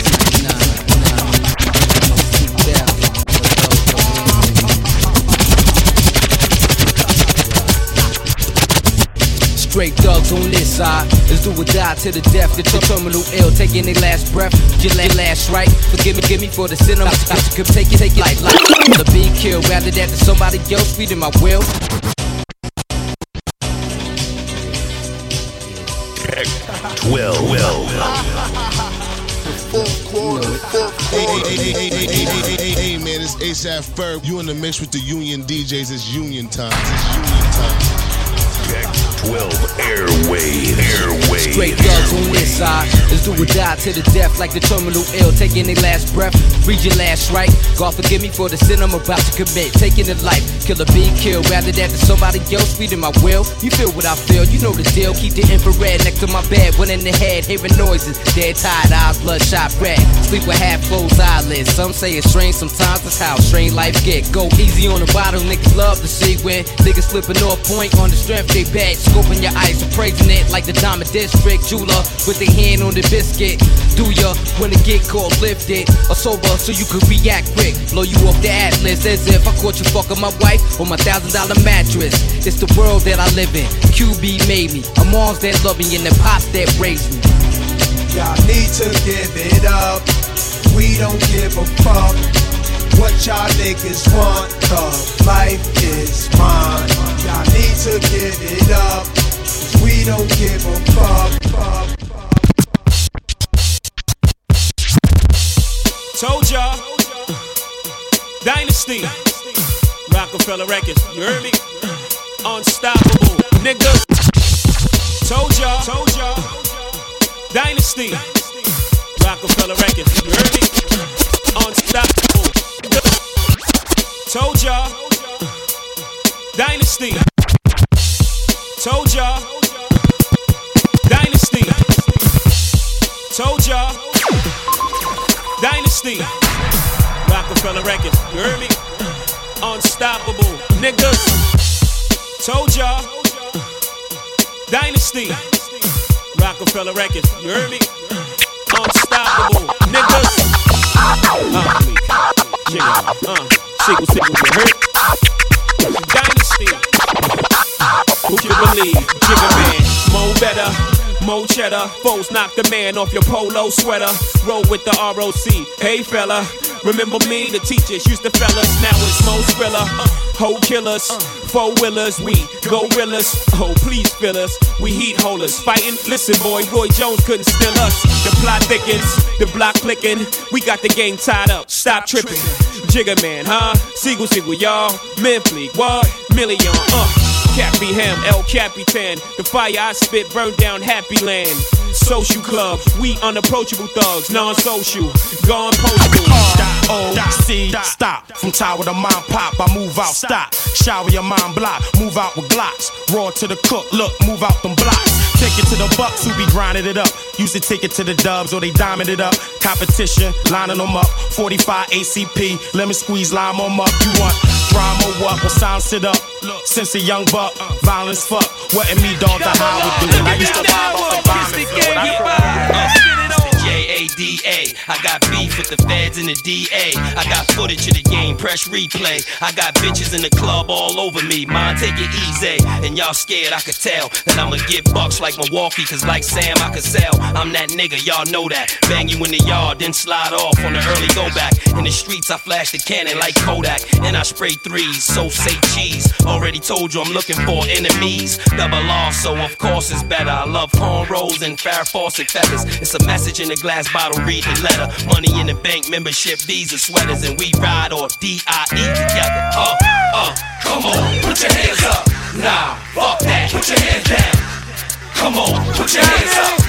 Straight thugs on this side. Let's do or die to the death. The ter- terminal ill, taking their last breath. Your la- last right. Forgive me, give me for the sin. I'm could take it, take it like life. The be killed, rather that than somebody else feeding my will. Twelve. Fourth quarter, fourth quarter. hey, hey, hey, hey, hey, hey, hey, hey, hey, man, it's ASAP Ferg. You in the mix with the Union DJs. It's Union time. It's Union time. Check 12 airwaves. Airwaves. Straight thugs on this side. Let's do or die to the death, like the terminal ill, taking their last breath. Read your last right. God forgive me for the sin I'm about to commit. Taking a life, kill killer being killed, rather that than somebody else feeding my will. You feel what I feel, you know the deal. Keep the infrared next to my bed, one in the head, hearing noises. Dead tired eyes, bloodshot red. Sleep with half closed eyelids. Some say it's strange, sometimes that's how strange life get. Go easy on the bottle, niggas love to see when niggas slipping off point on the strength they bad. Scoping your eyes, appraising it like the Diamond District jeweler with their hand on the biscuit. Do ya when the get caught lifted or sober so you could react quick? Blow you off the atlas as if I caught you fucking my wife on my thousand dollar mattress. It's the world that I live in. QB made me. I'm moms that love me and the pops that raised me. Y'all need to give it up. We don't give a fuck what y'all niggas want. Cause life is mine. Y'all need to give it up. we don't give a fuck. fuck. Told y'all. Dynasty. Rockefeller Records. You heard me? Unstoppable. Nigga. Told y'all. Told y'all. Dynasty. Rockefeller Records. You heard me? Unstoppable. Told y'all. Dynasty. Told y'all. Dynasty. Told y'all. Dynasty. Rockefeller Records. You heard me? Unstoppable. Niggas. Told y'all. Dynasty. Rockefeller Records. You heard me? Unstoppable. Niggas. Uh, please. Jigga. Uh, sickle, sickle, you heard? Dynasty. Who you believe? Give Jigga man. Mo better. Mo cheddar, foes knock the man off your polo sweater. Roll with the ROC. Hey fella, remember me? The teachers used to fellas. Now it's Mo Skrilla. Hoe killers, four wheelers, we gorillas. Oh, please fill us. We heat holders. Fighting, listen, boy, Roy Jones couldn't steal us. The plot thickens, the block clicking. We got the game tied up. Stop tripping. Jigga man, huh? Sigel, Sigel, y'all. Men fleet, what? Million, uh. Cappy Ham, El Capitan. The fire I spit burned down Happy Land. Social club, we unapproachable thugs, non-social, gone postal. O-C, stop. From tower to mom pop, I move out, stop. Shower your mind block, move out with blocks. Raw to the cook, look, move out them blocks. Take it to the bucks who be grinding it up. Used to take it to the dubs or they diamond it up. Competition, lining them up. 45 ACP, lemon squeeze, lime them up. You want drama, what? Well, sound sit up. Since a young buck, violence fuck. What in me, dog, the how would do. I used to vibe off the vomit. J-A-D-A. I got beef with the feds and the DA. I got footage of the game, press replay. I got bitches in the club all over me. Mine, take it easy. And y'all scared, I could tell. That I'ma get bucks like Milwaukee, cause like Sam, I could sell. I'm that nigga, y'all know that. Bang you in the yard, then slide off on the early go back. In the streets, I flash the cannon like Kodak. And I spray threes, so say cheese. Already told you I'm looking for enemies. Double R, so of course it's better. I love cornrows and Farrah Fawcett feathers. It's a message in a glass bottle, read the letter. Money in the bank, membership, visa sweaters, and we ride or D-I-E together. Uh, uh, come on, put your hands up. Nah, fuck that, put your hands down. Come on, put your hands up.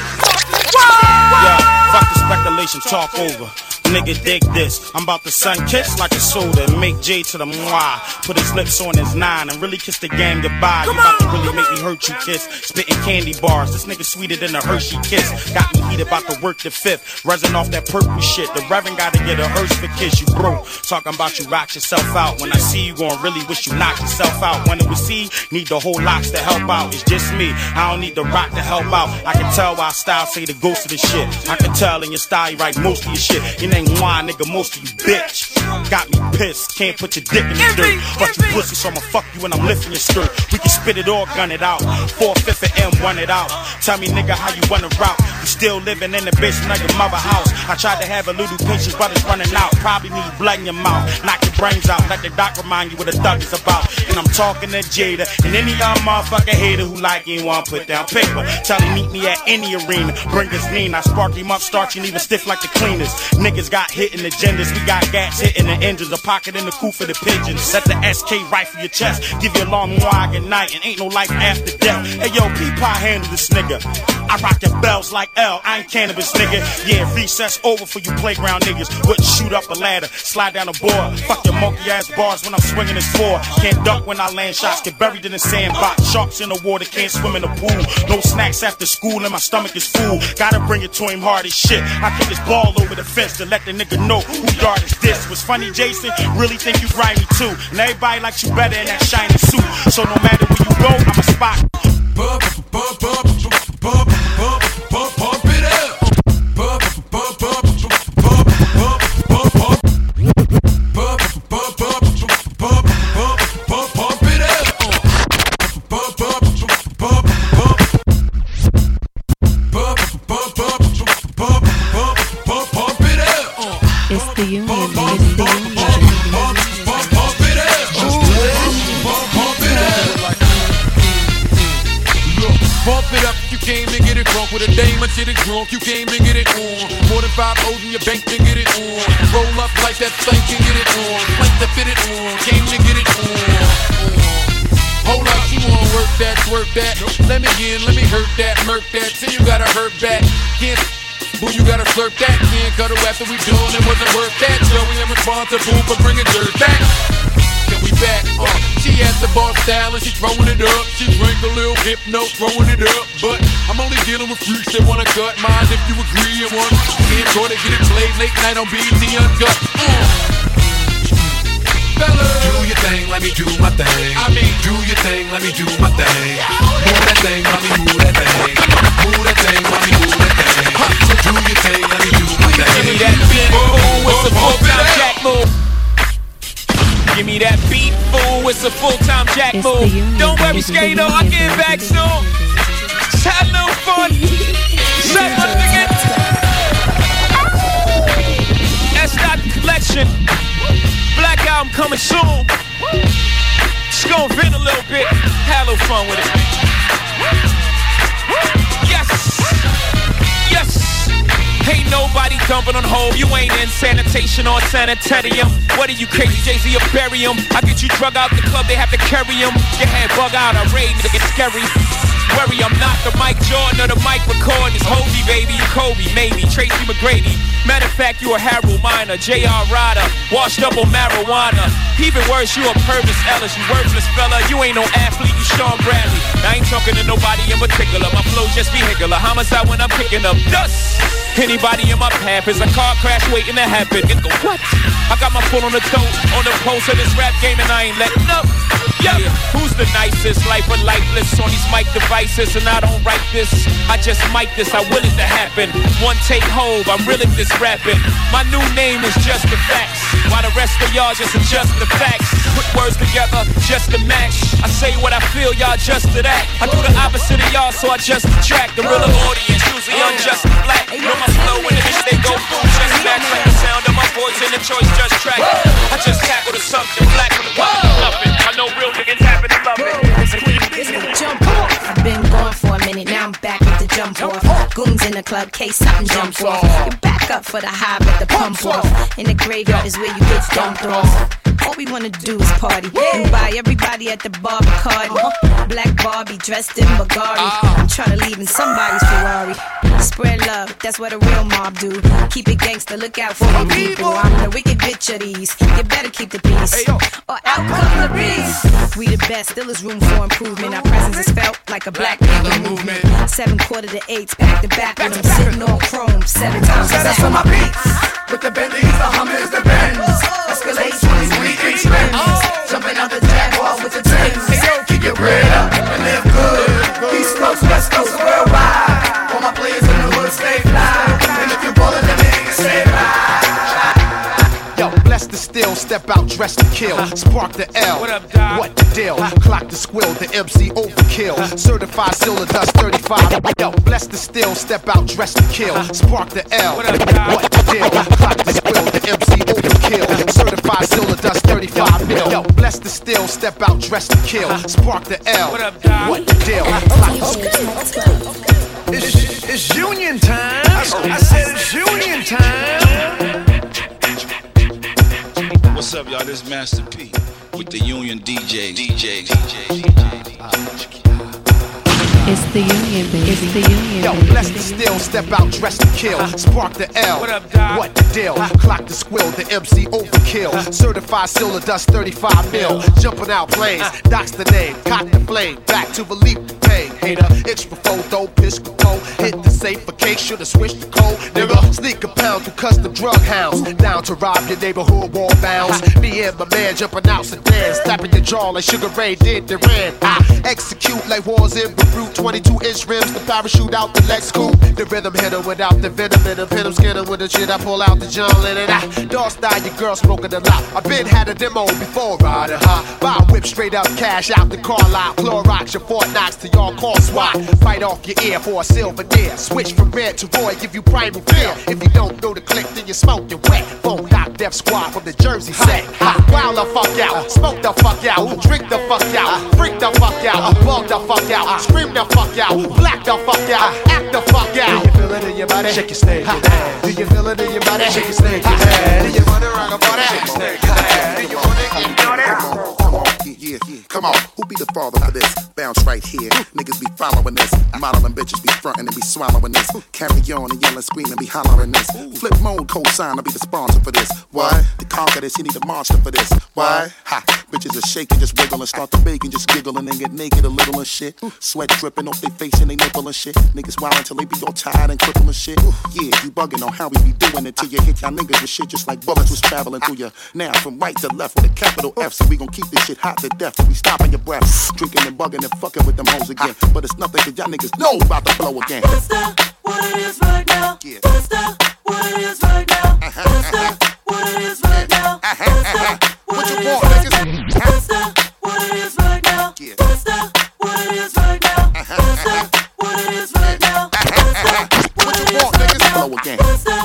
Yeah, fuck the speculation, talk over. Nigga, dig this. I'm about to sun kiss like a soda and make J to the moi. Put his lips on his nine and really kiss the game goodbye. You about to really make me hurt you, kiss. Spitting candy bars. This nigga sweeter than a Hershey kiss. Got me heated about to work the fifth. Resin off that purple shit. The Reverend gotta get a hearse for kiss. You broke. Talking about you rock yourself out. When I see you, gon' really wish you knock yourself out. When it was see, need the whole locks to help out. It's just me. I don't need the rock to help out. I can tell why style say the ghost of the shit. I can tell in your style you write most of your shit. Your name wine, nigga, most of you bitch. Got me pissed. Can't put your dick in the dirt. But you pussy, so I'ma fuck you when I'm lifting your skirt. We can spit it all, gun it out. Four fifth of M, run it out. Tell me, nigga, how you wanna route? You still living in the basement of your mother house. I tried to have a little patience, but it's running out. Probably need blood in your mouth. Knock your brains out. Let the doc remind you what a thug is about. And I'm talking to Jada and any other motherfucker hater who like you want put down paper. Tell him meet me at any arena. Bring his lean. I spark him up, starch and even stiff like the cleaners. Niggas got hit in the genders. We got gats hitting the engines. A pocket in the coop for the pigeons. Set the SK right for your chest. Give you a long wag at night and ain't no life after death. Hey yo, P-Pie handle this nigga. I rock your bells like L. I ain't cannabis nigga. Yeah, recess over for you playground niggas. Wouldn't shoot up a ladder, slide down a board. Fuck your monkey ass bars when I'm swinging this floor. Can't duck when I land shots. Get buried in the sandbox. Sharks in the water, can't swim in the pool. No snacks after school and my stomach is full. Gotta bring it to him hard as shit. I kick his ball over the fence to let the nigga know who yard is this. Was funny, Jason? Really think you grimy too. And everybody likes you better in that shiny suit. So no matter where you go, I'm a spot. Bump, bump, bump, slurp that. Can't cut her after we done. It wasn't worth that. So we am responsible for bringing dirt back. Then we back. Uh, she has the bar style and she throwing it up. She drink a little hypno, throwing it up. But I'm only dealing with freaks that wanna cut mine. If you agree and want, can't go to get it played late night on BET Uncut. Fellas. Do your thing, let me do my thing. I mean, do your thing, let me do my thing. Move that thing, mommy, move that thing. Move that thing, mommy, move that thing. Give me that beat, fool, it's a full-time jack move. It's. Don't worry, Skato, I'll get back soon. Just have no fun. Nigga. That's not the collection. Black album coming soon. Just gonna vent a little bit. Have a little fun with it. Ain't nobody dumping on hold. You ain't in sanitation or sanitarium. What are you crazy, Jay Z or bury? I get you drug out the club, they have to carry 'em. Your head bug out, I nigga, it's scary. Worry, I'm not the Mike Jordan or the Mike McCord. It's Hobie, baby, Kobe, maybe Tracy McGrady. Matter of fact, you a Harold Miner, J.R. Rider, washed up on marijuana. Even worse, you a Pervis Ellis, you worthless fella. You ain't no athlete, you Shawn Bradley. I ain't talking to nobody in particular. My flow just vehicular. Homicide when I'm picking up dust. Anybody in my path is a car crash waiting to happen. Nigga, what? I got my foot on the toe, on the pulse of this rap game, and I ain't letting up. Yeah, who's the nicest? Life or lifeless on these mic devices, and I don't write this. I just mic this. I will it to happen. One take hold. I'm really this rapping. My new name is just the facts, while the rest of y'all just adjust the facts. Put words together just to match. I say what I feel, y'all just to that. I do the opposite of y'all, so I just attract the real audience. Usually unjust and black. Know my flow and the bitch they go through just back like the sound of my voice and the choice just track. I just tackle the something black from the nothing. I know real to love it. Jump off. I've been gone for a minute, now I'm back with the jump off. Goons in the club, case something jump off. You're back up for the high, but the pump off. In the graveyard is where you get dumped off. All we wanna do is party and buy everybody at the bar card. Uh-huh. Black Barbie dressed in Bulgari. Ah. I'm tryna leave in somebody's Ferrari. Spread love, that's what a real mob do. Keep it gangster, look out for the people. I'm the wicked bitch of these. You better keep the peace, or out come the beast. We the best, still is room for improvement. Our presence is felt like a black nigga movement. Seven quarter to eights, back to back with them sitting on chrome seven times. That's on my beats. With the Bentleys, the Hummers, the Benz. Escalade 20s, we inch. Oh. Jumping out the Jaguar with the Timbs. Keep your bread up and live good. East Coast, West Coast, worldwide. All my players in the hood stay fly. Bless the still, step out, dress to kill. Spark the L. What up, Doc? What the deal? Clock the squill, the MC overkill. Certified silver dust 35. Yo, bless the still, step out, dress to kill. Spark the L. What up, Doc? What the deal? Clock the squill, the MC overkill. Certified silver dust 35 mil. Yo, bless the still, step out, dress to kill. Spark the L. What up, Doc? What the deal? Clock the squill. It's, it's union time. I, I said it's union time. What's up, y'all? This is Master P with the Union DJ. DJ. DJ. It's the union, baby. It's the union. Yo, baby. bless the still, step out, dress to kill. Uh-huh. Spark the L. What up, Doc? What the deal? Uh-huh. Clock the squill, the MC overkill. Uh-huh. Certified silver dust 35 mil. Jumping out planes, docks the name, cock the flame. Back to believe the pain. Hater, itch before, though, piss go. Hit the safe for case, should've switched the code. Nigga, sneak a pound through custom drug hounds. Down to rob your neighborhood wall bounds. Me and my man jumping out sedans. Slapping your jaw like Sugar Ray did Duran. I execute like wars in Beirut. 22 inch rims, the parachute out the Lex coupe. The rhythm hitter without the venom and the. I'm skinner with the shit. I pull out the John Lennon. I dog style, your girl smoking a lot. I been had a demo before riding high. Buy whip straight up, cash out the car lot. Clorox your Fort to y'all call SWAT. Bite off your ear for a silver deer. Switch from red to Roy, give you primal fear. If you don't know the click, then you smoke your wet. Phone knock Def Squad from the Jersey set. Wild the fuck out, smoke the fuck out, drink the fuck out, ah. freak the fuck out, ah. bug the fuck out, ah. scream the fuck out, black the fuck out, act the fuck out. Do you feel it in your body? Shake your snake. Do you feel it in your body? Shake your snake. Do you wanna rock a body? Shake your snake. Do you wanna doing it? Come on, yeah, yeah, come on. Who be the father for this? Bounce right here. Niggas be following this. Modeling bitches be frontin' and be swallowing this. Carry on and yelling, screaming, be hollering this. Flipmode, co-sign, I'll be the sponsor for this. Why? To conquer this, you need a monster for this. Why? Ha! Bitches are shaking, just wiggle and start to bake and just giggle and then get naked a little and shit. Sweat dripping off their face and they nipple and shit. Niggas wild until they be all tired and crippled and shit. Yeah, you bugging on how we be doing it till you hit y'all niggas with shit just like bullets was traveling through you. Now from right to left with a capital F, so we gon' keep this shit hot to death. We stopping your breath, drinking and bugging and fucking with them hoes again. But it's nothing cause y'all niggas know about to flow again. What's that? What it is right now? What's that? What it is right now? What's that? What it is right now? What's that? What you want, niggas? What's that? What it is right now? What's that? What it is right now? What's that? What it is right now? What's that? What you want, niggas? What's that?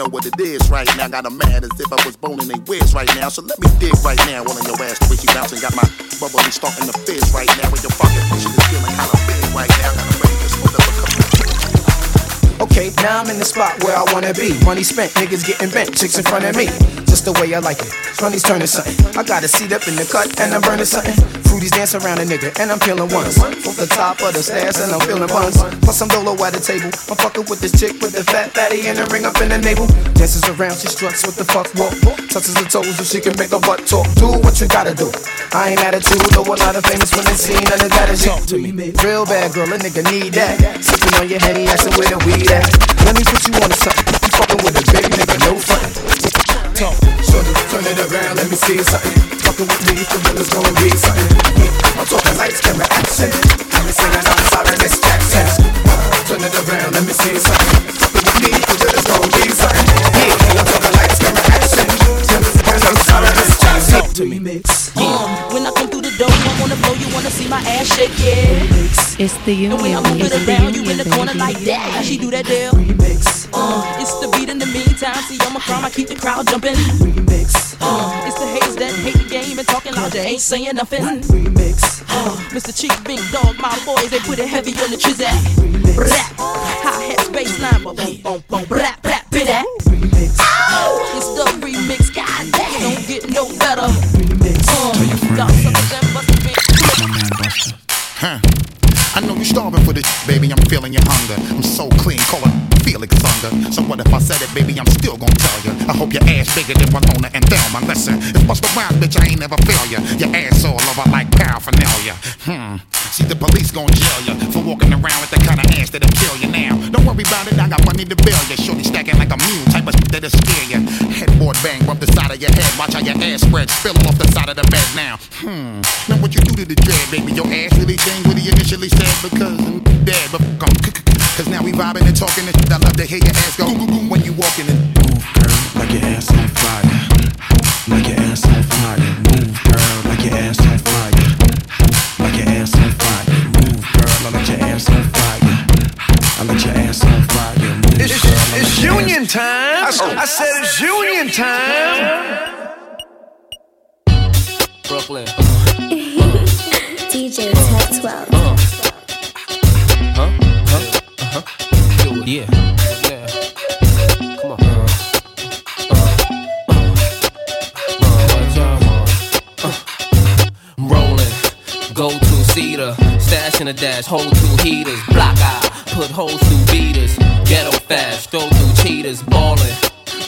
Know what it is right now. Got 'em mad as if I was boning they whiz right now. So let me dig right now. One on your ass, the way she bouncing. Got my bubbly starting to fizz right now. With your fucking shit is feeling kinda big right now. Got 'em ready to split up a couple. Okay, now I'm in the spot where I wanna be. Money spent, niggas getting bent, chicks in front of me. Just the way I like it. Money's turning something. I got a seat up in the cut and I'm burning something. Fruities dance around a nigga and I'm peeling ones. Off the top of the stairs and I'm feeling buns. Plus some dolo at the table. I'm fucking with this chick with the fat fatty and the ring up in the navel. Dances around, she struts with the fuck walk. Touches her toes so she can make her butt talk. Do what you gotta do. I ain't attitude, though a lot of famous women seen none of that is talk to me. Real bad girl, a nigga need that. Sipping on your henny, asking where the weed at. Let me put you on to something. You fucking with a big nigga, no fun. Talk, shorty, turn it around, let me see something. Fucking with me, the real is gonna be something. I'm talking lights, camera, action. Let me sing I'm sorry, Miss Jackson. Turn it around, let me see something. My ass shake, yeah. It's the union. And when I move It's it around, you union, in the corner baby. like that. How she do that there? Remix. Uh, it's the beat in the meantime. See, I'm a crime. I keep the crowd jumping. Remix. Uh, it's the haters that hate the game and talking loud. You ain't saying nothing. Remix. Uh, Mr. Chief, Big Dog, my boys, they put it heavy on the trizat. Rap. Hi hat, bass line, boom, boom, boom, boom, rap, rap, bit that. Remix. Oh, it's the remix. God damn, don't get no better. Remix. Uh, y'all suckers and bust me. Huh. I know you're starving for this, baby. I'm feeling your hunger. I'm so clean, call it Felix Unger. So what if I said it, baby? I'm still gonna tell you. I hope your ass bigger than Winona and Thelma. Listen, it's bust around, bitch. I ain't never fail ya. Your ass all over like paraphernalia. Hmm. See, the police gon' jail ya for walking around with the kind of ass that'll kill you now. Don't worry about it, I got money to bail ya. Shorty stacking like a mule, type of shit that'll scare ya. Headboard bang, rub the side of your head. Watch how your ass spread, spill off the side of the bed now. Hmm. Now what you do to the dread, baby? Your ass really changed what he initially said because I'm dead, but fuck. Cause now we vibing and talking and shit. I love to hear your ass go when you walking and like your ass on fire. Like your ass on fire. Move, girl, like your ass on fire. Like your ass on fire. Move, girl, I like your ass on fire. I like your ass on fire. Move, It's, girl, it's like your union ass- time. I, I said it's union time. Brooklyn. DJ Tech 12. Huh? Huh? Uh-huh. Do it. Yeah. Yeah. Stash in a dash, hold two heaters, block eye, put holes through beaters, ghetto fast, stroll through cheaters, ballin'.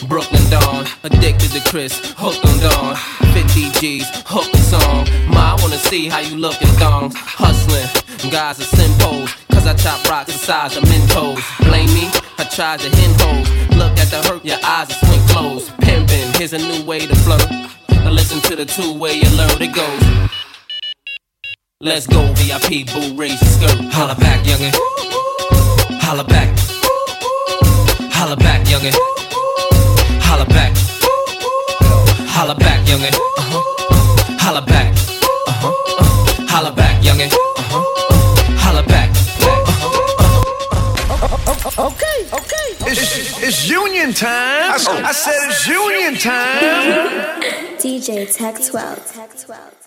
Brooklyn Dawn, addicted to Chris, hooked on Dawn. 50 G's, hook the song. Ma, I wanna see how you look in thongs. Hustling, guys are simples, cause I chop rocks the size of Mentos. Blame me, I tried to hen hoes. Look at the hurt, your eyes are swing closed. Pimpin', here's a new way to flirt. Now listen to the two way alert, it goes. Let's go, VIP, boo, raise the skirt. Holla back, youngin'. Holla back. Holla back, youngin'. Holla back. Holla back, youngin'. Uh-huh. Holla back. Uh-huh. Uh. Holla back, youngin'. Uh-huh. Uh. Holla back. Okay, okay. It's, it's union time. I, I said it's union time. DJ Tech 12. Tech 12.